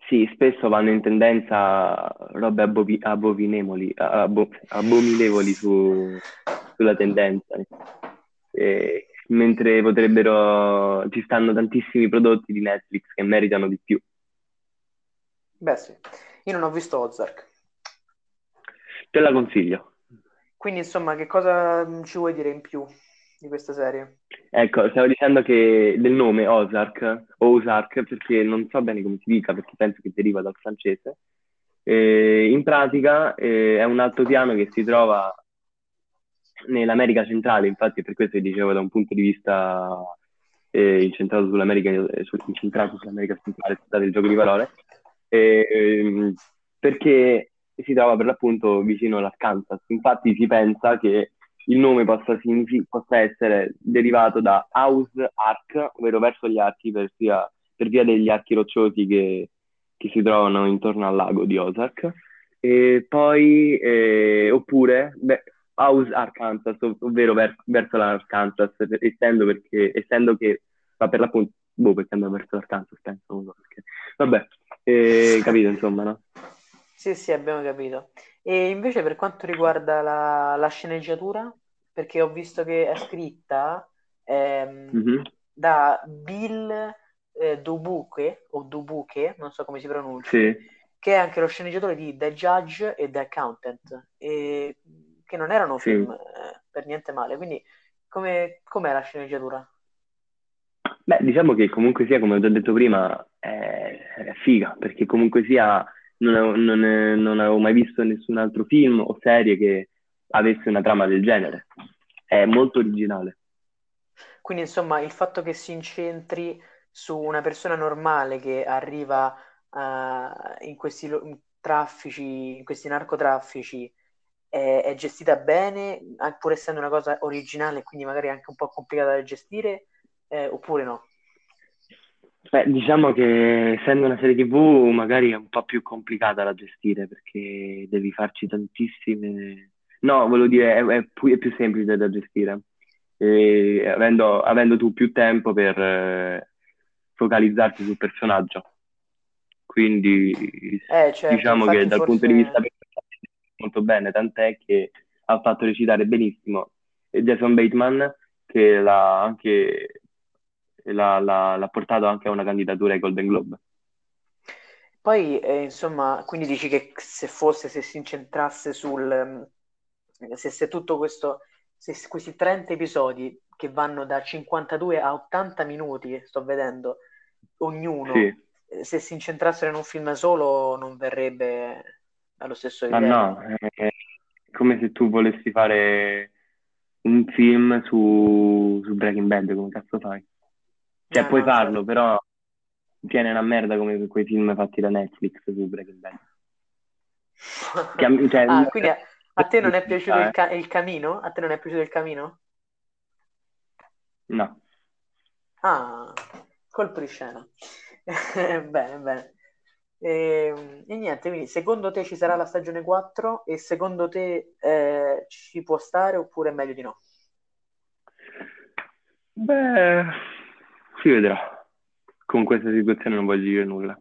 Sì, spesso vanno in tendenza robe abovi- abo- abominevoli su- sulla tendenza. E- mentre potrebbero, ci stanno tantissimi prodotti di Netflix che meritano di più. Beh, sì. Io non ho visto Ozark. Te la consiglio. Quindi, insomma, che cosa mm, ci vuoi dire in più di questa serie? Ecco, stavo dicendo che del nome Ozark, Ozark, perché non so bene come si dica, perché penso che deriva dal francese. Eh, in pratica eh, è un altopiano che si trova nell'America centrale, infatti per questo vi dicevo da un punto di vista eh, incentrato sull'America, sul- incentrato sull'America centrale, scusate il gioco di parole, ehm, perché si trova per l'appunto vicino all'Arkansas. Infatti si pensa che il nome possa, signifi- possa essere derivato da House Ark, ovvero verso gli archi, per via, per via degli archi rocciosi che, che si trovano intorno al lago di Ozark. E poi, eh, oppure, beh, House Arkansas, ov- ovvero ver- verso l'Arkansas, per- essendo, perché, essendo che, ma per l'appunto, boh, perché andava verso l'Arkansas, penso, non so perché. Vabbè, eh, capito insomma, no? Sì, sì, abbiamo capito. E invece per quanto riguarda la, la sceneggiatura, perché ho visto che è scritta ehm, Mhm. da Bill eh, Dubuque, o Dubuque, non so come si pronuncia, Sì. che è anche lo sceneggiatore di The Judge e The Accountant, e che non erano Sì. film eh, per niente male. Quindi, come, com'è la sceneggiatura? Beh, diciamo che comunque sia, come ho già detto prima, è, è figa, perché comunque sia non, avevo- non, è- non avevo mai visto nessun altro film o serie che avesse una trama del genere. È molto originale. Quindi, insomma, il fatto che si incentri su una persona normale che arriva eh, in questi traffici, in questi narcotraffici, è, è gestita bene, pur essendo una cosa originale, quindi magari anche un po' complicata da gestire, eh, oppure no? Beh, diciamo che essendo una serie TV magari è un po' più complicata da gestire perché devi farci tantissime... No, volevo dire, è, è più, è più semplice da gestire, E avendo, avendo tu più tempo per eh, focalizzarti sul personaggio. Quindi Eh, certo, diciamo che dal punto di vista forse... personale molto bene, tant'è che ha fatto recitare benissimo Jason Bateman che l'ha anche l'ha, l'ha- l'ha portato anche a una candidatura ai Golden Globe. Poi, eh, insomma, quindi dici che se fosse, se si incentrasse sul, ehm, se, se tutto questo, se questi 30 episodi che vanno da 52 a 80 minuti, sto vedendo, ognuno, Sì, eh, se si incentrassero in un film solo non verrebbe allo stesso ma livello. no, è come se tu volessi fare un film su, su Breaking Bad, come cazzo fai? Cioè, Eh, puoi no, farlo, però tiene una merda come quei film fatti da Netflix su Breaking Bad. Che a me- cioè, Ah, quindi a, a te non è piaciuto il, eh. ca- il camino? A te non è piaciuto il camino? No. Ah, colpo di scena. Bene, bene. E, e niente, quindi secondo te ci sarà la stagione 4 e secondo te eh, ci può stare oppure è meglio di no? Beh, si vedrà. Con questa situazione non voglio dire nulla.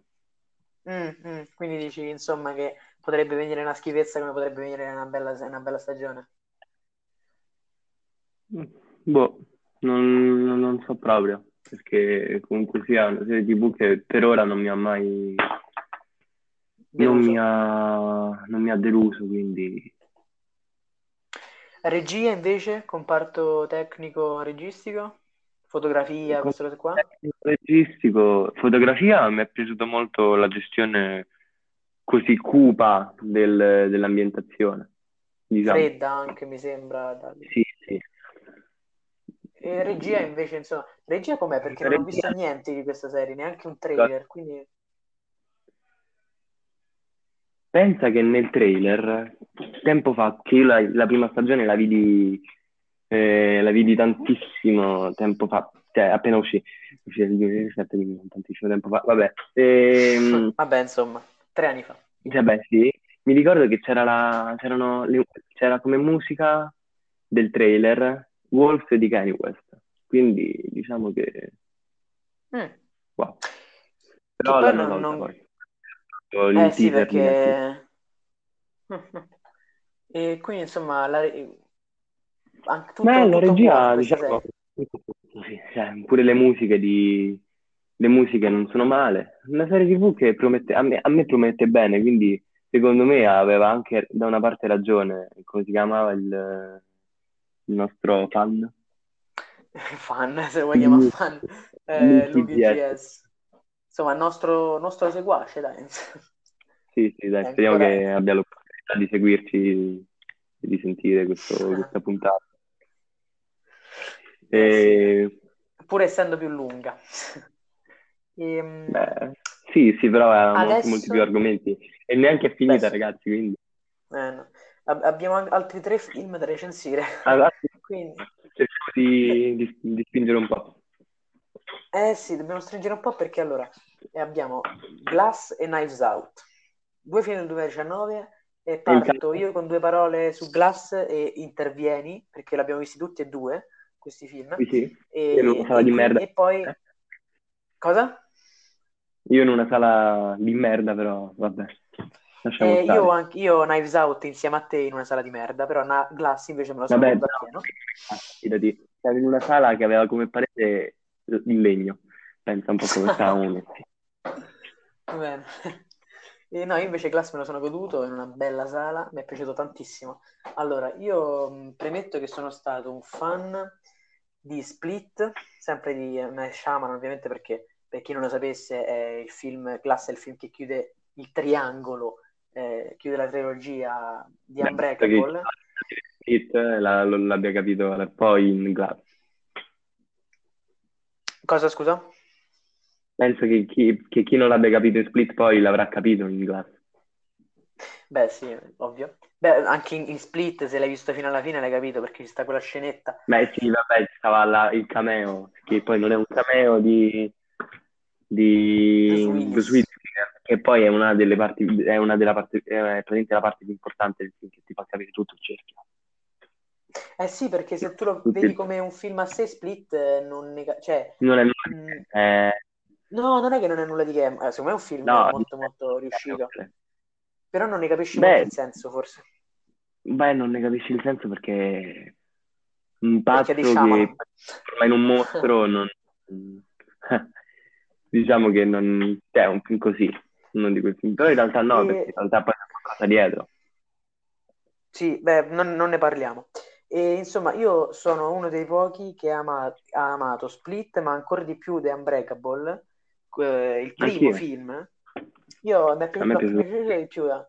Mm, mm, quindi dici insomma che potrebbe venire una schifezza come potrebbe venire una bella, una bella stagione. Boh, non, non- non so proprio, perché comunque sia una serie TV che per ora non mi ha mai, non mi ha, non mi ha deluso, quindi Regia invece, comparto tecnico registico, fotografia, Come queste cose qua. registico, fotografia, mi è piaciuta molto la gestione così cupa del- dell'ambientazione, diciamo. Fredda anche mi sembra. da- Sì, sì. E regia invece, insomma, regia com'è? Perché non ho visto Regia- niente di questa serie, neanche un trailer, quindi Pensa che nel trailer, tempo fa, che io la, la prima stagione la vidi, eh, la vidi tantissimo tempo fa, cioè appena uscì, uscì nel 2017, quindi non tantissimo tempo fa, vabbè. Ehm, vabbè, insomma, tre anni fa. vabbè, sì, mi ricordo che c'era la, c'erano le- c'era come musica del trailer Wolves di Kanye West. Quindi diciamo che... Mm. Wow. Che Però poi l'hanno non... poi. Eh sì, perché... E quindi insomma, la... anche tutto, Beh, la tutto regia, diciamo, cioè, pure le musiche di... Le musiche non sono male. Una serie TV che promette... a me, a me promette bene, quindi secondo me aveva anche da una parte ragione, come si chiamava il, il nostro fan? Fan, se lo vuoi chiamare fan, eh, GS. GS. Insomma, il nostro, nostro seguace, dai. Sì, sì, dai, speriamo ancora... che abbia l'opportunità di seguirci e di sentire questo- questa puntata. Eh sì, E, pur essendo più lunga. Ehm, beh, sì, sì, però ha molti, molti più adesso... argomenti. E neanche è Beh finita, sì, ragazzi, quindi... eh, no. Ab- abbiamo altri tre film da recensire. Allora, Quindi, cerchiamo di, di, di spingere un po'. eh sì, dobbiamo stringere un po' perché allora eh, abbiamo Glass e Knives Out, due film del 2019 e E parto intanto, io con due parole su Glass e intervieni perché l'abbiamo visti tutti e due questi film sì, sì, io in una e, sala e, di merda. e poi cosa? Io in una sala di merda, però vabbè, Eh, io, anche, io Knives Out insieme a te in una sala di merda, però na- Glass invece me lo sono Vabbè, goduto però, appieno. fidati, siamo in una sala che aveva come parete il legno. Pensa un po' come stavamo bene. E no, invece Glass me lo sono goduto in una bella sala, mi è piaciuto tantissimo. Allora, io premetto che sono stato un fan di Split, sempre di M. Shyamalan, ovviamente perché per chi non lo sapesse è il film, Glass è il film che chiude il triangolo, eh, chiude la trilogia di Unbreakable. Split la- lo- l'abbia capito poi in Glass. Cosa, scusa? Penso che chi, che chi non l'abbia capito in Split poi l'avrà capito in Glass. Beh, sì, ovvio. Beh, anche in, in Split, se l'hai visto fino alla fine, l'hai capito perché ci sta quella scenetta. Beh sì, vabbè, stava là il cameo, che poi non è un cameo di, di Bruce Willis. Che poi è una delle parti, è una della parte, è praticamente la parte più importante del film che ti fa capire tutto il cerchio. Eh sì, perché se tu lo Tutti- vedi come un film a sé, Split, eh, non ne... cioè, Non è nulla di- eh, no, non è che non è nulla di che, eh, secondo me è un film no, molto molto riuscito, di- però non ne capisci molto Beh, il senso, forse, beh, non ne capisci il senso perché un perché è di pazzo che trasforma in un mostro non... diciamo che non... è un film così, non di quel film. Però in realtà no, perché in E... realtà poi c'è qualcosa dietro. Sì, beh, non, non ne parliamo. E insomma, io sono uno dei pochi che ha, ama- ha amato Split, ma ancora di più The Unbreakable, eh, il primo Anch'io. film. Io mi è piaciuto, mi è piaciuto di più. eh.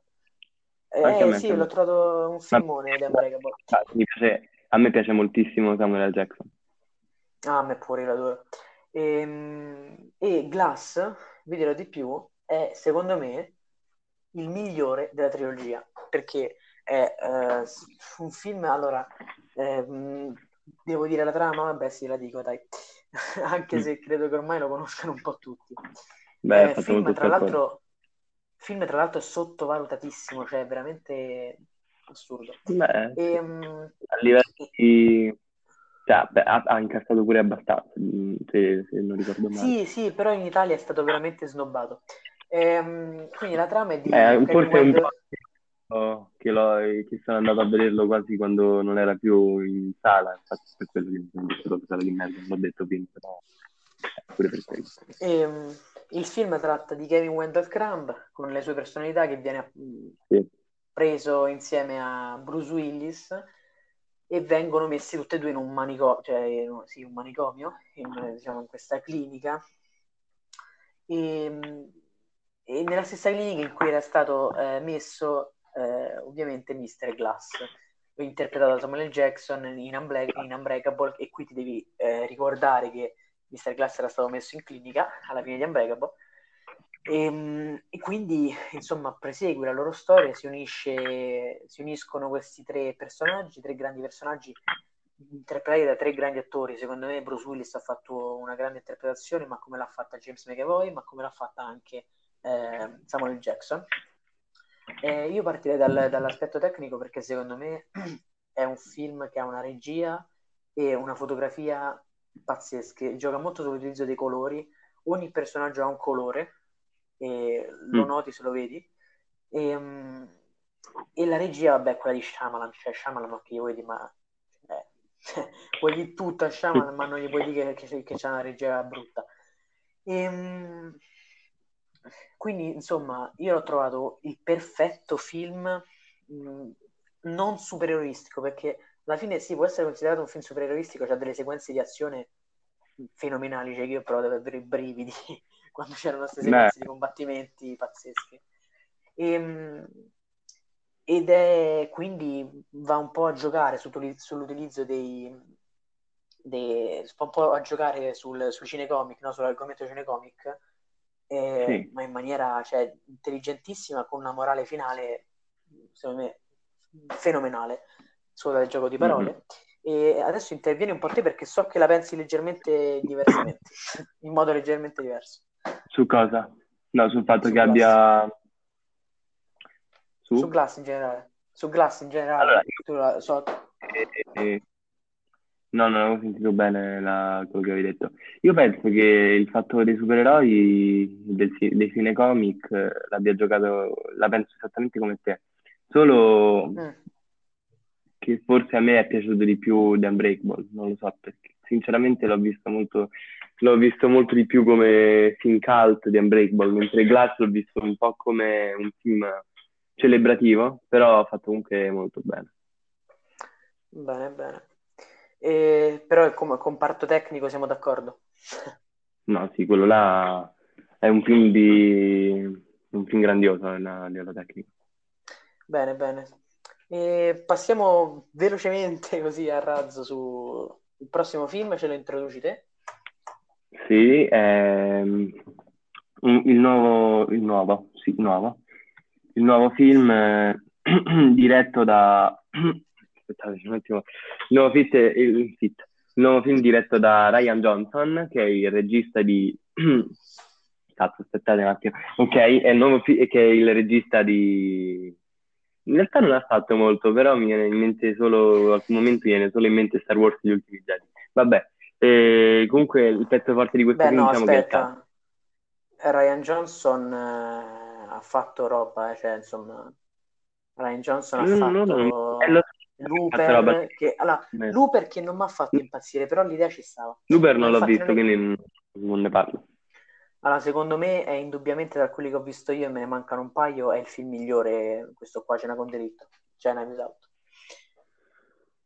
Anche Eh me, sì, l'ho me. trovato un Ma- filmone Unbreakable. mi piace- a me piace moltissimo Samuel L. Jackson. Ah, a me pure, io l'adoro. Ehm, E, Glass, vi dirò di più, è secondo me il migliore della trilogia, perché è eh, un film, allora, ehm, devo dire la trama? Vabbè sì, la dico, dai, anche Mm. se credo che ormai lo conoscano un po' tutti. Beh, Eh, film, tra l'altro, film, tra l'altro, sottovalutatissimo, cioè veramente assurdo. Beh, sì. Ehm, a livello di... Cioè, beh, ha, ha incassato pure abbastanza, mm, se, se non ricordo male. Sì, sì, però in Italia è stato veramente snobbato. Ehm, quindi la trama è di Kevin forse è un po' che, che sono andato a vederlo quasi quando non era più in sala, infatti per quello che mi sono detto la sala di merda, non l'ho detto prima, però è pure per quello. Ehm, il film tratta di Kevin Wendell Crumb con le sue personalità che viene mh, Sì. preso insieme a Bruce Willis e vengono messi tutti e due in un manicomio, cioè no, sì, un manicomio, in, diciamo, in questa clinica. E, mh, e nella stessa clinica in cui era stato eh, messo eh, ovviamente Mr. Glass, interpretato da Samuel. Jackson in, Unbla- in Unbreakable e qui ti devi eh, ricordare che Mr. Glass era stato messo in clinica alla fine di Unbreakable e, mh, e quindi insomma prosegue la loro storia, si, unisce, si uniscono questi tre personaggi, tre grandi personaggi interpretati da tre grandi attori. Secondo me Bruce Willis ha fatto una grande interpretazione, ma come l'ha fatta James McAvoy, ma come l'ha fatta anche eh, Samuel. Jackson. Eh, io partirei dal- dall'aspetto tecnico perché secondo me è un film che ha una regia e una fotografia pazzesche, gioca molto sull'utilizzo dei colori, ogni personaggio ha un colore, e lo Mm. noti se lo vedi, e, mm, e la regia, vabbè, quella di Shyamalan, cioè Shyamalan, ma che gli vuoi dire, ma eh, vuoi dire tutto a Shyamalan, ma non gli puoi dire che, che, che c'è una regia brutta. E, mm, quindi, insomma, io l'ho trovato il perfetto film mh, non supereroristico, perché alla fine sì, può essere considerato un film supereroristico, c'ha delle sequenze di azione fenomenali, cioè che io ho provato ad avere i brividi quando c'erano queste Beh, sequenze di combattimenti pazzesche. E, mh, ed è quindi va un po' a giocare sull'utili- sull'utilizzo dei, dei va un po' a giocare sul, sui cinecomic, no? sull'argomento cinecomic, eh, sì. ma in maniera cioè, intelligentissima, con una morale finale, secondo me, fenomenale, solo dal gioco di Mhm. parole. E adesso intervieni un po' te perché so che la pensi leggermente diversamente, in modo leggermente diverso. Su cosa? No, sul fatto Su che Glass. abbia... Su Su? Glass in generale. Su Glass in Allora, generale, tu la- so, eh, eh, no, non avevo sentito bene la- quello che avevi detto. Io penso che il fatto dei supereroi, del dei cinecomic, eh, l'abbia giocato, la penso esattamente come te. Solo mm, che forse a me è piaciuto di più The Unbreakable, non lo so perché. Sinceramente l'ho visto molto, l'ho visto molto di più come film cult di Unbreakable, mentre Glass l'ho visto un po' come un film celebrativo, però fatto comunque molto bene. bene, bene. E, però come comparto tecnico siamo d'accordo. No, sì, quello là è un film di un film grandioso a livello tecnico. Bene, bene. E passiamo velocemente così a razzo su il prossimo film, ce lo introduci te? Sì, ehm, il nuovo, il nuovo, sì, nuovo, il nuovo film eh, diretto da... Aspettate un attimo. Il nuovo, fit, il, fit, il nuovo film diretto da Ryan Johnson, che è il regista di... Cazzo, aspettate un attimo. Ok, è il nuovo fi- che è il regista di... In realtà non ha fatto molto, però mi viene in mente solo, al momento viene solo in mente Star Wars Gli Ultimi Jedi. Vabbè, eh, comunque il pezzo forte di questo Beh, film no, diciamo che è aspetta. Ryan Johnson eh, ha fatto roba, eh, cioè, insomma, Ryan Johnson ha No, no, no, fatto è lo fatto roba. Looper, che, allora, Eh. Looper che non mi ha fatto impazzire, però l'idea ci stava. Looper non l'ho infatti visto, non è- quindi non ne parlo. Allora, secondo me è indubbiamente tra quelli che ho visto io e me ne mancano un paio, è il film migliore, questo qua, Cena con delitto, Cena Without.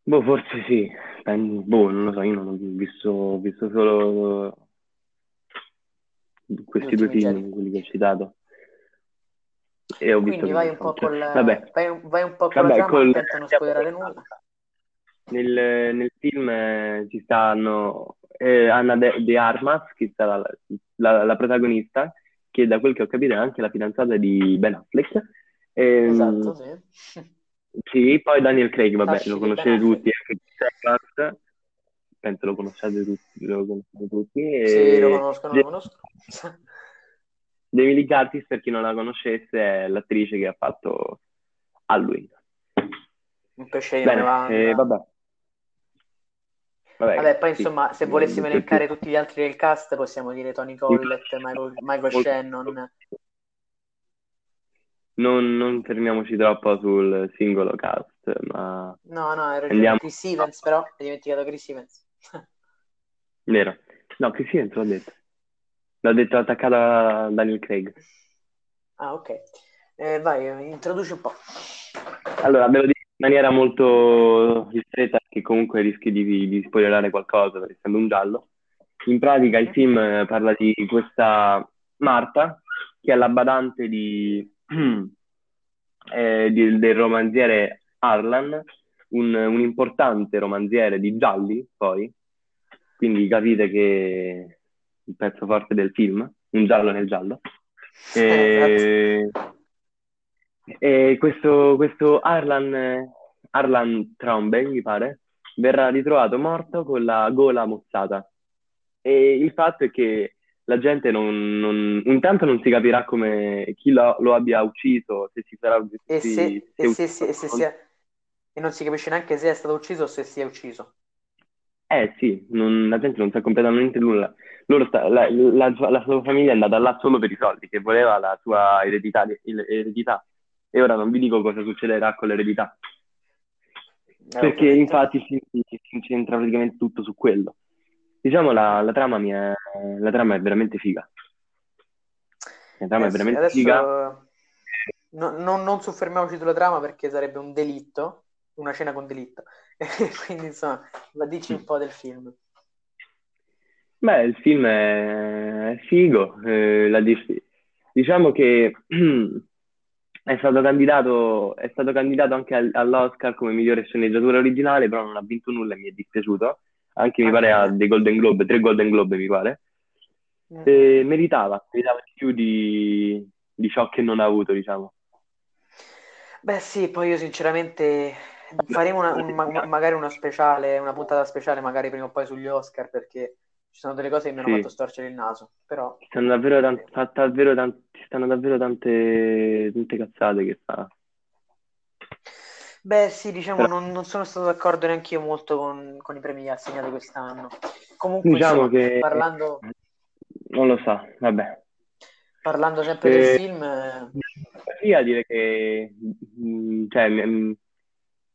Boh, forse sì. Pen- boh, non lo so, io non ho visto, ho visto solo questi due film, Jedi. quelli che ho citato. E ho visto Quindi che vai non un col, Vabbè, vai, un- vai un po' con la vabbè, trama, col- non spoilerare nulla. Nel, nel film eh, ci stanno eh, Anna De, De Armas, che sarà la, la- la protagonista, che da quel che ho capito è anche la fidanzata di Ben Affleck. Ehm, Esatto, sì. Sì, poi Daniel Craig, vabbè, Tasci lo conoscete tutti, anche penso lo conosciate tutti, lo conoscete tutti. E Sì, lo conosco, non lo conosco. Lee Curtis, per chi non la conoscesse, è l'attrice che ha fatto Halloween. Un pesce Bene, eh, vabbè. Vabbè, Vabbè, poi sì, insomma, se volessimo elencare più- tutti gli altri del cast, possiamo dire Tony Collette, Michael, Michael Molto- Shannon. Non, non fermiamoci troppo sul singolo cast, ma No, no, ragione. Andiamo- Chris Evans, però, hai dimenticato Chris Evans. vero. No, che sì, l'ho detto. L'ha detto attaccato a Daniel Craig. Ah, ok. Eh, vai, introduci un po'. Allora, ve lo maniera molto ristretta, che comunque rischi di, di spoilerare qualcosa, per essendo un giallo. In pratica il film eh, parla di questa Marta, che è la badante di, eh, di- del romanziere Harlan, un, un importante romanziere di gialli, poi. Quindi capite che il pezzo forte del film, un giallo nel giallo. E, e questo, questo Harlan, eh, Harlan Traumberg, mi pare, verrà ritrovato morto con la gola mozzata. E il fatto è che la gente non, non- intanto non si capirà come chi lo, lo abbia ucciso, se si sarà E si- se, si è e se, ucciso se- e se con- sia, E non si capisce neanche se è stato ucciso o se si è ucciso. Eh sì, non- la gente non sa completamente nulla. Loro sta- la, la sua la sua famiglia è andata là solo per i soldi, che voleva la sua eredità, eredità. E ora non vi dico cosa succederà con l'eredità, Eh, perché infatti si, si incentra praticamente tutto su quello. Diciamo la, la trama è, la trama è veramente figa. La trama Eh è veramente figa. adesso no- non, soffermiamoci sulla trama perché sarebbe un delitto, una cena con delitto. Quindi insomma, ma dici un po' del film. Beh, il film è, è figo, eh, la diciamo che è stato candidato, è stato candidato anche al- all'Oscar come migliore sceneggiatura originale, però non ha vinto nulla e mi è dispiaciuto. Anche mi Anche pare a a me. dei Golden Globe, tre Golden Globe mi pare. Mm. E meritava, meritava più di, di ciò che non ha avuto, diciamo. Beh sì, poi io sinceramente faremo una- un- ma- magari una speciale, una puntata speciale magari prima o poi sugli Oscar perché ci sono delle cose che mi hanno Sì. fatto storcere il naso, però Ci stanno davvero, tan- fa- davvero tan- ci stanno davvero tante, tante cazzate che fa. Beh, sì, diciamo, Però- non, non sono stato d'accordo neanche io molto con, con i premi assegnati quest'anno. Comunque, Diciamo insomma, che parlando, non lo so, vabbè. parlando sempre Eh, del film, eh, Sì, a dire che mm, cioè, mm,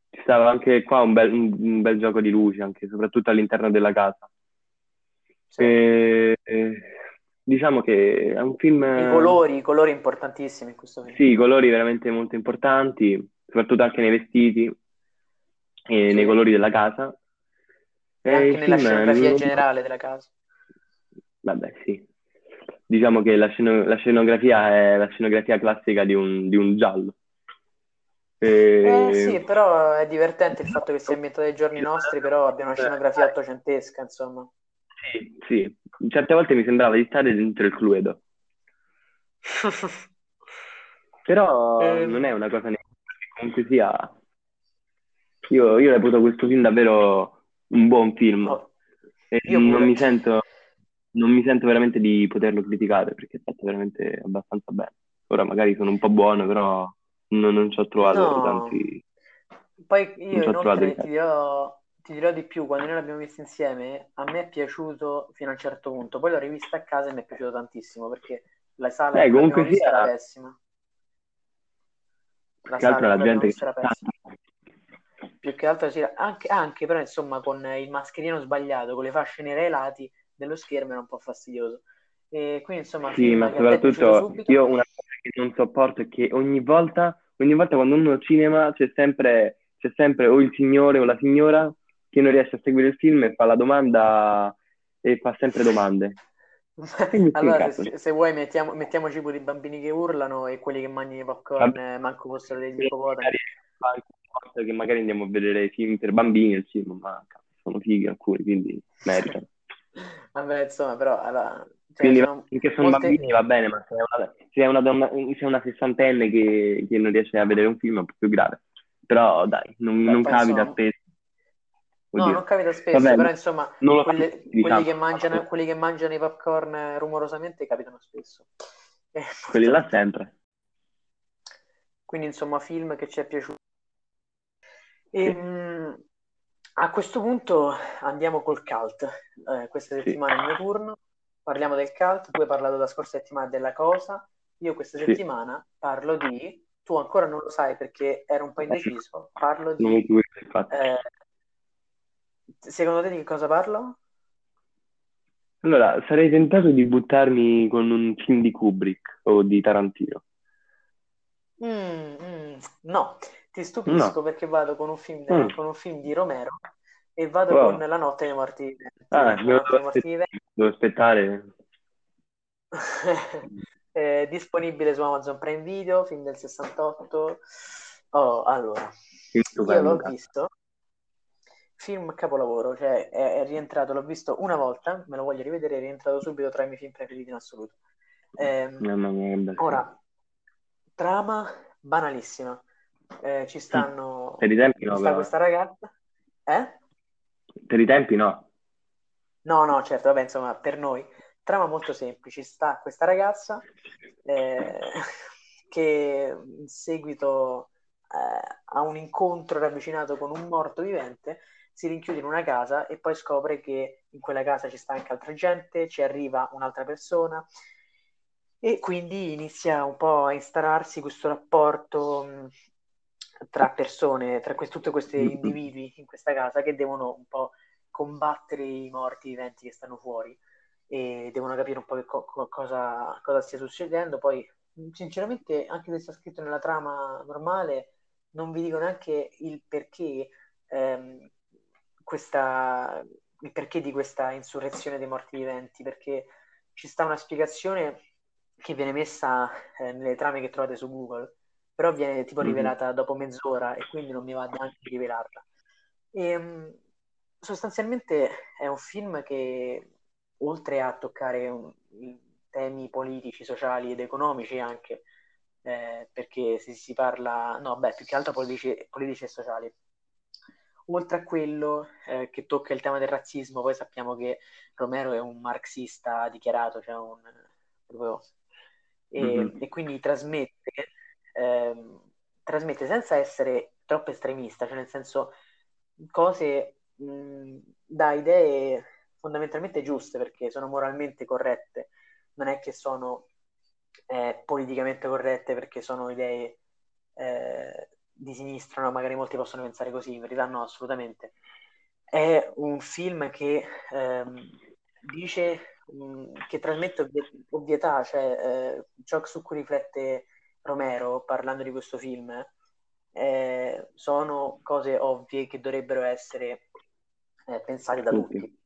ci stava anche qua un bel, un bel gioco di luci, anche soprattutto all'interno della casa. E- e diciamo che è un film, i colori, i colori importantissimi in questo film. sì, i colori veramente molto importanti, soprattutto anche nei vestiti e Sì. nei colori della casa. E E anche il nella scenografia non- generale della casa. Vabbè, sì. Diciamo che la, sceno- la scenografia è la scenografia classica di un, di un giallo. Eh sì, però è divertente il fatto che sia ambientato ai giorni nostri, però abbia una scenografia ottocentesca, insomma. Sì, sì. Certe volte mi sembrava di stare dentro il Cluedo, però Ehm. non è una cosa negativa, perché comunque sia... Io, io reputo questo film davvero un buon film Oh, e io non mi sento, non mi sento veramente di poterlo criticare perché è fatto veramente abbastanza bene. Ora magari sono un po' buono, però non, non ci ho trovato No. tanti... Poi Non io trovato inoltre di ti dirò, ti dirò di più, quando noi l'abbiamo visto insieme, a me è piaciuto fino a un certo punto, poi l'ho rivista a casa e mi è piaciuto tantissimo perché la sala Eh, comunque vista sia- era pessima. La Più che altro sala la gente vista che era pessima. Più che altro sì, anche, anche però insomma con il mascherino sbagliato, con le fasce nere ai lati dello schermo era un po' fastidioso. E quindi insomma, Sì, ma soprattutto subito. io una cosa che non sopporto è che ogni volta, ogni volta quando uno al cinema c'è sempre, c'è sempre o il signore o la signora che non riesce a seguire il film e fa la domanda e fa sempre domande. Allora, se, se vuoi, mettiamo- mettiamoci pure i bambini che urlano e quelli che mangiano i popcorn, Vabbè. eh, manco fossero degli Magari ippopotami. che magari andiamo a vedere film per bambini al cinema, ma sono fighi alcuni, quindi meritano. Vabbè, insomma, però, allora, cioè, Quindi sono finché sono molte- bambini va bene, ma se è una, se è una donna, se è una sessantenne che, che non riesce a vedere un film è un po' più grave. Però dai, non, Beh, non poi, capita spesso. No, Oddio. non capita spesso, Vabbè, però insomma, quelle- tutti, quelli, diciamo. che mangiano, quelli che mangiano i popcorn eh, rumorosamente capitano spesso. Eh, Quelli là sempre. Quindi, insomma, film che ci è piaciuto. Ehm, a questo punto andiamo col cult. Eh, questa Sì. settimana è il mio turno. Parliamo del cult. Tu hai parlato la scorsa settimana della cosa. Io questa Sì. settimana parlo di. Tu ancora non lo sai perché ero un po' indeciso. Parlo di. eh, secondo te di che cosa parlo? Allora, sarei tentato di buttarmi con un film di Kubrick o di Tarantino. Mm, mm, no, ti stupisco No. perché vado con un film, Mm. con un film di Romero e vado Wow. con La notte dei morti viventi. Ah, devo, viventi. devo aspettare. Eh, disponibile su Amazon Prime Video, film del 68. Oh, allora, io l'ho visto, film capolavoro, cioè è, è rientrato, l'ho visto una volta, me lo voglio rivedere, è rientrato subito tra i miei film preferiti in assoluto. Film. ora, trama banalissima. Eh, ci stanno, Per i tempi no, sta però. questa ragazza, eh? Per i tempi no. No, no, certo, vabbè, insomma, per noi. Trama molto semplice, sta questa ragazza eh, che in seguito eh, ha un incontro ravvicinato con un morto vivente, si rinchiude in una casa e poi scopre che in quella casa ci sta anche altra gente, ci arriva un'altra persona e quindi inizia un po' a instaurarsi questo rapporto tra persone, tra que- tutti questi individui in questa casa che devono un po' combattere i morti viventi che stanno fuori e devono capire un po' che co- cosa, cosa stia succedendo. Poi, sinceramente, anche se sta scritto nella trama normale, non vi dico neanche il perché, ehm, questa, il perché di questa insurrezione dei morti viventi, perché ci sta una spiegazione che viene messa eh, nelle trame che trovate su Google, però viene tipo rivelata mm-hmm. dopo mezz'ora e quindi non mi va neanche di rivelarla. E, ehm, sostanzialmente è un film che oltre a toccare un, temi politici, sociali ed economici anche, eh, perché se si parla, no, beh, più che altro politici, politici e sociali. Oltre a quello eh, che tocca il tema del razzismo, poi sappiamo che Romero è un marxista dichiarato, cioè un, proprio, e, mm-hmm. e quindi trasmette, ehm, trasmette senza essere troppo estremista, cioè nel senso cose mh, da idee fondamentalmente giuste perché sono moralmente corrette, non è che sono eh, politicamente corrette perché sono idee eh, di sinistra, no? magari molti possono pensare così, in verità no, assolutamente. È un film che ehm, dice mh, mm, che trasmette ovvi- ovvietà, cioè eh, ciò su cui riflette Romero parlando di questo film eh, sono cose ovvie che dovrebbero essere eh, pensate da tutti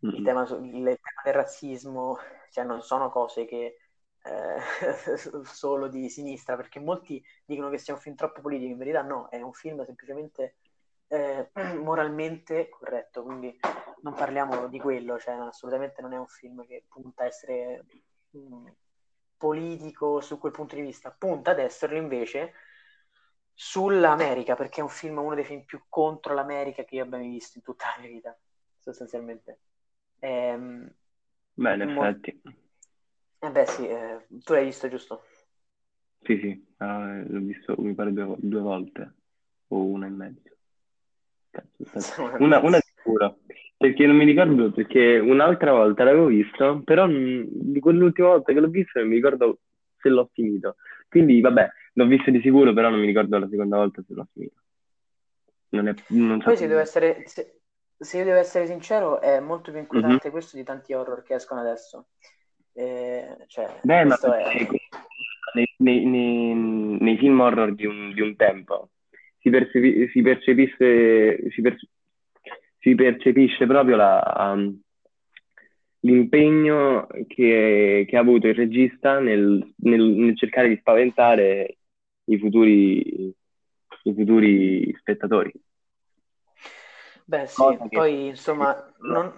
il tema, il tema del razzismo, cioè non sono cose che eh, solo di sinistra, perché molti dicono che sia un film troppo politico, in verità no, è un film semplicemente eh, moralmente corretto, quindi non parliamo di quello, cioè assolutamente non è un film che punta a essere mh, mm, politico su quel punto di vista, punta ad esserlo invece sull'America, perché è un film, uno dei film più contro l'America che io abbia visto in tutta la mia vita, sostanzialmente. Ehm, Beh, in mo- effetti. Eh beh, sì, eh, tu l'hai visto, giusto? Sì, sì, ah, l'ho visto mi pare due, due volte o una e mezzo. Cazzo, Una, una sicuro, perché non mi ricordo, perché un'altra volta l'avevo visto, però di quell'ultima volta che l'ho visto non mi ricordo se l'ho finito. Quindi, vabbè, l'ho visto di sicuro, però non mi ricordo la seconda volta se l'ho finito. Non è, non so Poi se devo essere, se, se io devo essere sincero, è molto più inquietante mm-hmm. questo di tanti horror che escono adesso. Eh, cioè, Beh, ma è... nei, nei, nei, nei, film horror di un, di un tempo si, percepi, si, percepisce, si, per, si, percepisce proprio la, um, l'impegno che, che, ha avuto il regista nel, nel, nel cercare di spaventare i futuri, i futuri spettatori. Beh, sì, che... poi insomma, non...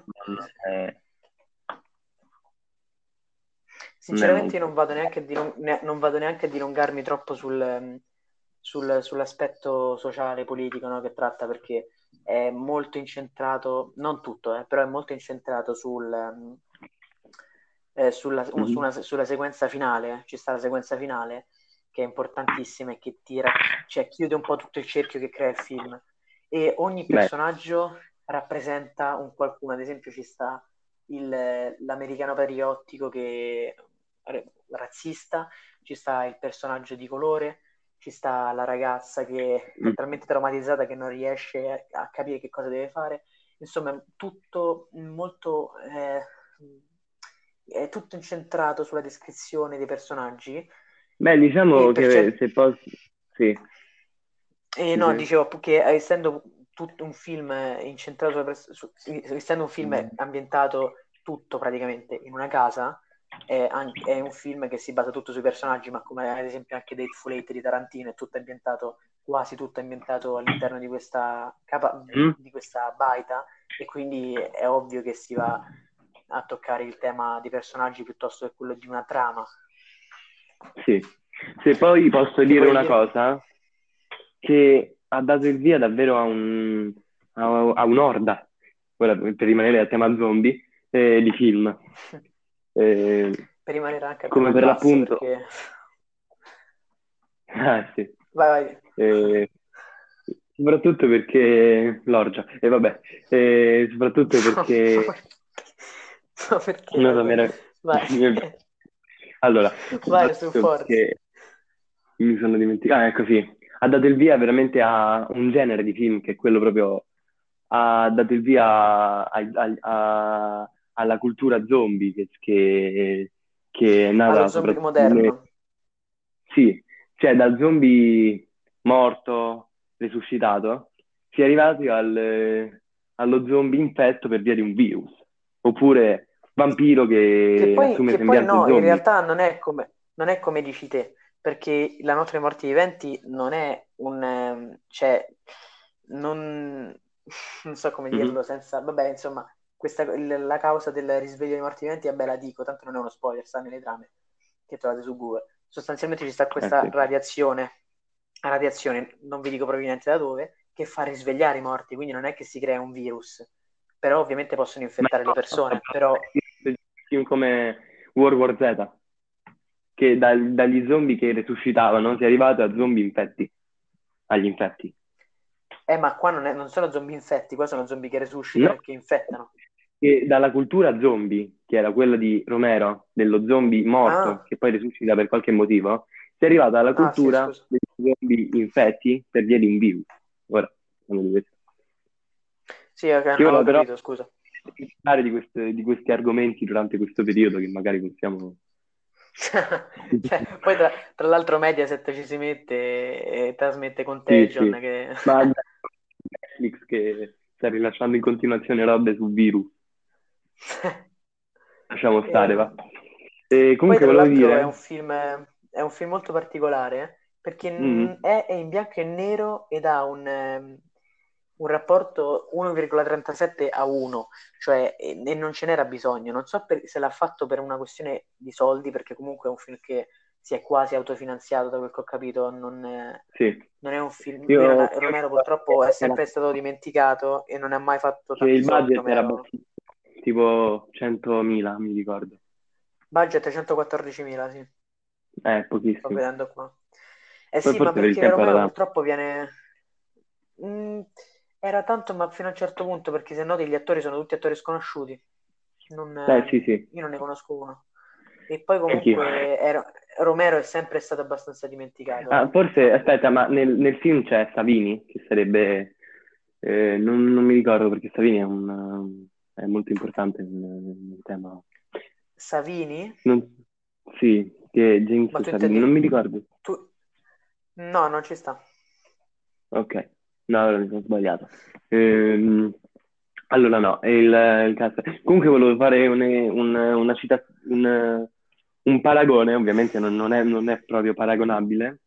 Sinceramente non vado neanche a, dilung... non vado neanche a dilungarmi troppo sul, sul, sull'aspetto sociale, politico no, che tratta perché è molto incentrato, non tutto, eh, però è molto incentrato sul, eh, sulla, mm-hmm. su una, sulla, sequenza finale. Ci sta la sequenza finale che è importantissima e che tira, cioè chiude un po' tutto il cerchio che crea il film e ogni personaggio Beh. rappresenta un qualcuno, ad esempio ci sta il, l'americano patriottico che razzista, ci sta il personaggio di colore, ci sta la ragazza che è mm. talmente traumatizzata che non riesce a, capire che cosa deve fare. Insomma, tutto molto eh, è tutto incentrato sulla descrizione dei personaggi. Beh, diciamo che perché... se posso sì. E no, dicevo che essendo tutto un film incentrato su, essendo un film mm. ambientato tutto praticamente in una casa, è, anche, è, un film che si basa tutto sui personaggi, ma come ad esempio anche Dateful Eight di Tarantino è tutto ambientato, quasi tutto ambientato all'interno di questa, capa- mm. di questa baita, e quindi è ovvio che si va a toccare il tema dei personaggi piuttosto che quello di una trama. Sì, se poi posso dire una dire... cosa, che ha dato il via davvero a, un, a, a un'orda, per rimanere al tema zombie, eh, di film. Eh, per rimanere anche come per l'appunto... Perché... Ah, sì. Vai, vai. Eh, soprattutto perché l'orgia, e vabbè, eh, soprattutto perché... No, perché? No, no, mi era- Vai. Allora, Vai, su, perché mi sono dimenticato, ah, ecco sì, ha dato il via veramente a un genere di film che è quello proprio, ha dato il via a- a- a- alla cultura zombie che, che, che è nata Allo zombie moderno. Sì, cioè dal zombie morto, resuscitato, si è arrivati al- allo zombie infetto per via di un virus, oppure vampiro che, Che poi, assume che poi no, in zombie. realtà non è come, non è come dici te, perché la notte dei morti viventi non è un... ehm, cioè, non, non so come Mhm. dirlo senza... Vabbè, insomma, questa, la causa del risveglio dei morti viventi, vabbè, la dico, tanto non è uno spoiler, sta nelle trame che trovate su Google. Sostanzialmente ci sta questa Eh sì. radiazione, radiazione, non vi dico proveniente da dove, che fa risvegliare i morti, quindi non è che si crea un virus, però ovviamente possono infettare le persone, però... Come World War Z, che dal- dagli zombie che resuscitavano si è arrivato a zombie infetti, agli infetti. Eh, ma qua non, è- non sono zombie infetti, qua sono zombie che resuscitano No. e che infettano. E dalla cultura zombie, che era quella di Romero, dello zombie morto, Ah. che poi resuscita per qualche motivo, si è arrivata alla Ah, sì, cultura degli zombie infetti per via di un virus. Ora, parliamo di questo. Sì, ok, non ho però- capito, scusa. Parlare di, queste- di questi argomenti durante questo periodo che magari possiamo... Cioè, poi tra, tra l'altro Mediaset ci si mette e trasmette Contagion sì. che... Ma Netflix che sta rilasciando in continuazione robe su virus, lasciamo stare, Eh, va. E Poi comunque tra volevo l'altro è dire... un film, è un film molto particolare eh, perché Mhm. n- è, è in bianco e nero ed ha un, ehm, un rapporto 1,37 a 1, cioè e, e non ce n'era bisogno. Non so per- se l'ha fatto per una questione di soldi, perché comunque è un film che si è quasi autofinanziato, da quel che ho capito, non è, Sì, non è un film. Io- Romero purtroppo è sempre stato dimenticato e non ha mai fatto tanti il budget era Romero. Tipo 100.000, mi ricordo. Budget 114.000, sì. Eh, Sto pochissimo. vedendo qua. Eh Poi sì, ma perché tanto. purtroppo viene... Mm, era tanto, ma fino a un certo punto, perché se noti gli attori sono tutti attori sconosciuti. Non, Eh, sì, sì. Io non ne conosco uno. E poi comunque era- Romero è sempre stato abbastanza dimenticato. Ah, forse, aspetta, ma nel, nel film c'è Savini, che sarebbe... eh, non, non mi ricordo perché Savini è, un, è molto importante nel, nel tema. Savini? Non- sì, che James Savini, intendi- non mi ricordo. Tu... No, non ci sta. Ok, no, allora mi sono sbagliato. Ehm, allora no, il, il cast. Comunque volevo fare un, un- una cita- un, un paragone, ovviamente non, non è, non è proprio paragonabile.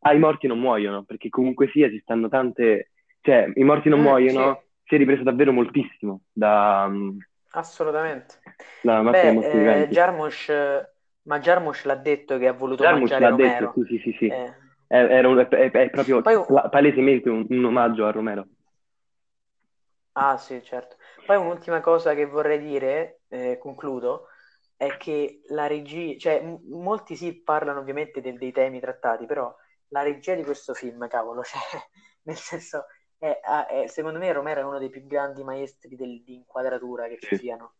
Ah, i morti non muoiono, perché comunque sia ci stanno tante... Cioè, i morti non Mm, muoiono, si è ripreso davvero moltissimo da, Assolutamente. morti Beh, eh. Jarmusch, ma Jarmusch l'ha detto che ha voluto Jarmusch mangiare l'ha detto, Romero. sì, sì, sì, sì. Eh, È, un- è- è proprio Poi- palesemente un, un omaggio a Romero. Ah, sì, certo. Poi un'ultima cosa che vorrei dire, eh, concludo, è che la regia, cioè m- molti sì parlano ovviamente del- dei temi trattati, però la regia di questo film, cavolo, cioè, nel senso, è- ha- è- secondo me Romero è uno dei più grandi maestri del- di inquadratura che ci siano.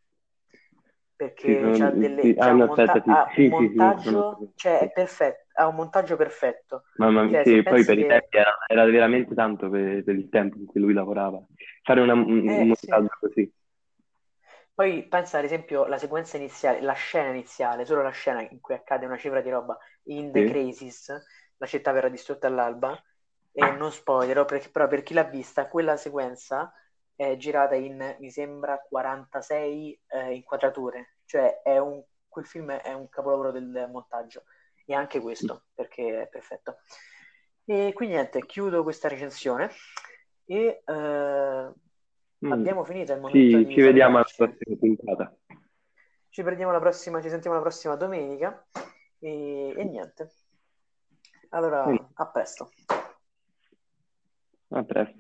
Perché delle, sì. Ah, no, monta- aspetta, ha un Sì, montaggio, cioè è perfetto, ha un montaggio perfetto. Mamma mia, Cioè, poi per i che- tempi era, era veramente tanto per, per il tempo in cui lui lavorava. Fare una- un, Eh, un montaggio così. Poi pensa ad esempio alla sequenza iniziale, la scena iniziale, solo la scena in cui accade una cifra di roba in The. Crisis, la città verrà distrutta all'alba, e non spoilerò, perché, però per chi l'ha vista, quella sequenza è girata in, mi sembra, 46 eh, inquadrature, cioè è un, quel film è un capolavoro del montaggio, e anche questo, perché è perfetto. E quindi niente, chiudo questa recensione e eh, Mm. abbiamo finito il momento Sì, ci vediamo alla prossima puntata. Ci prendiamo la prossima, ci sentiamo la prossima domenica e, e niente. Allora, Bene. a presto. A presto.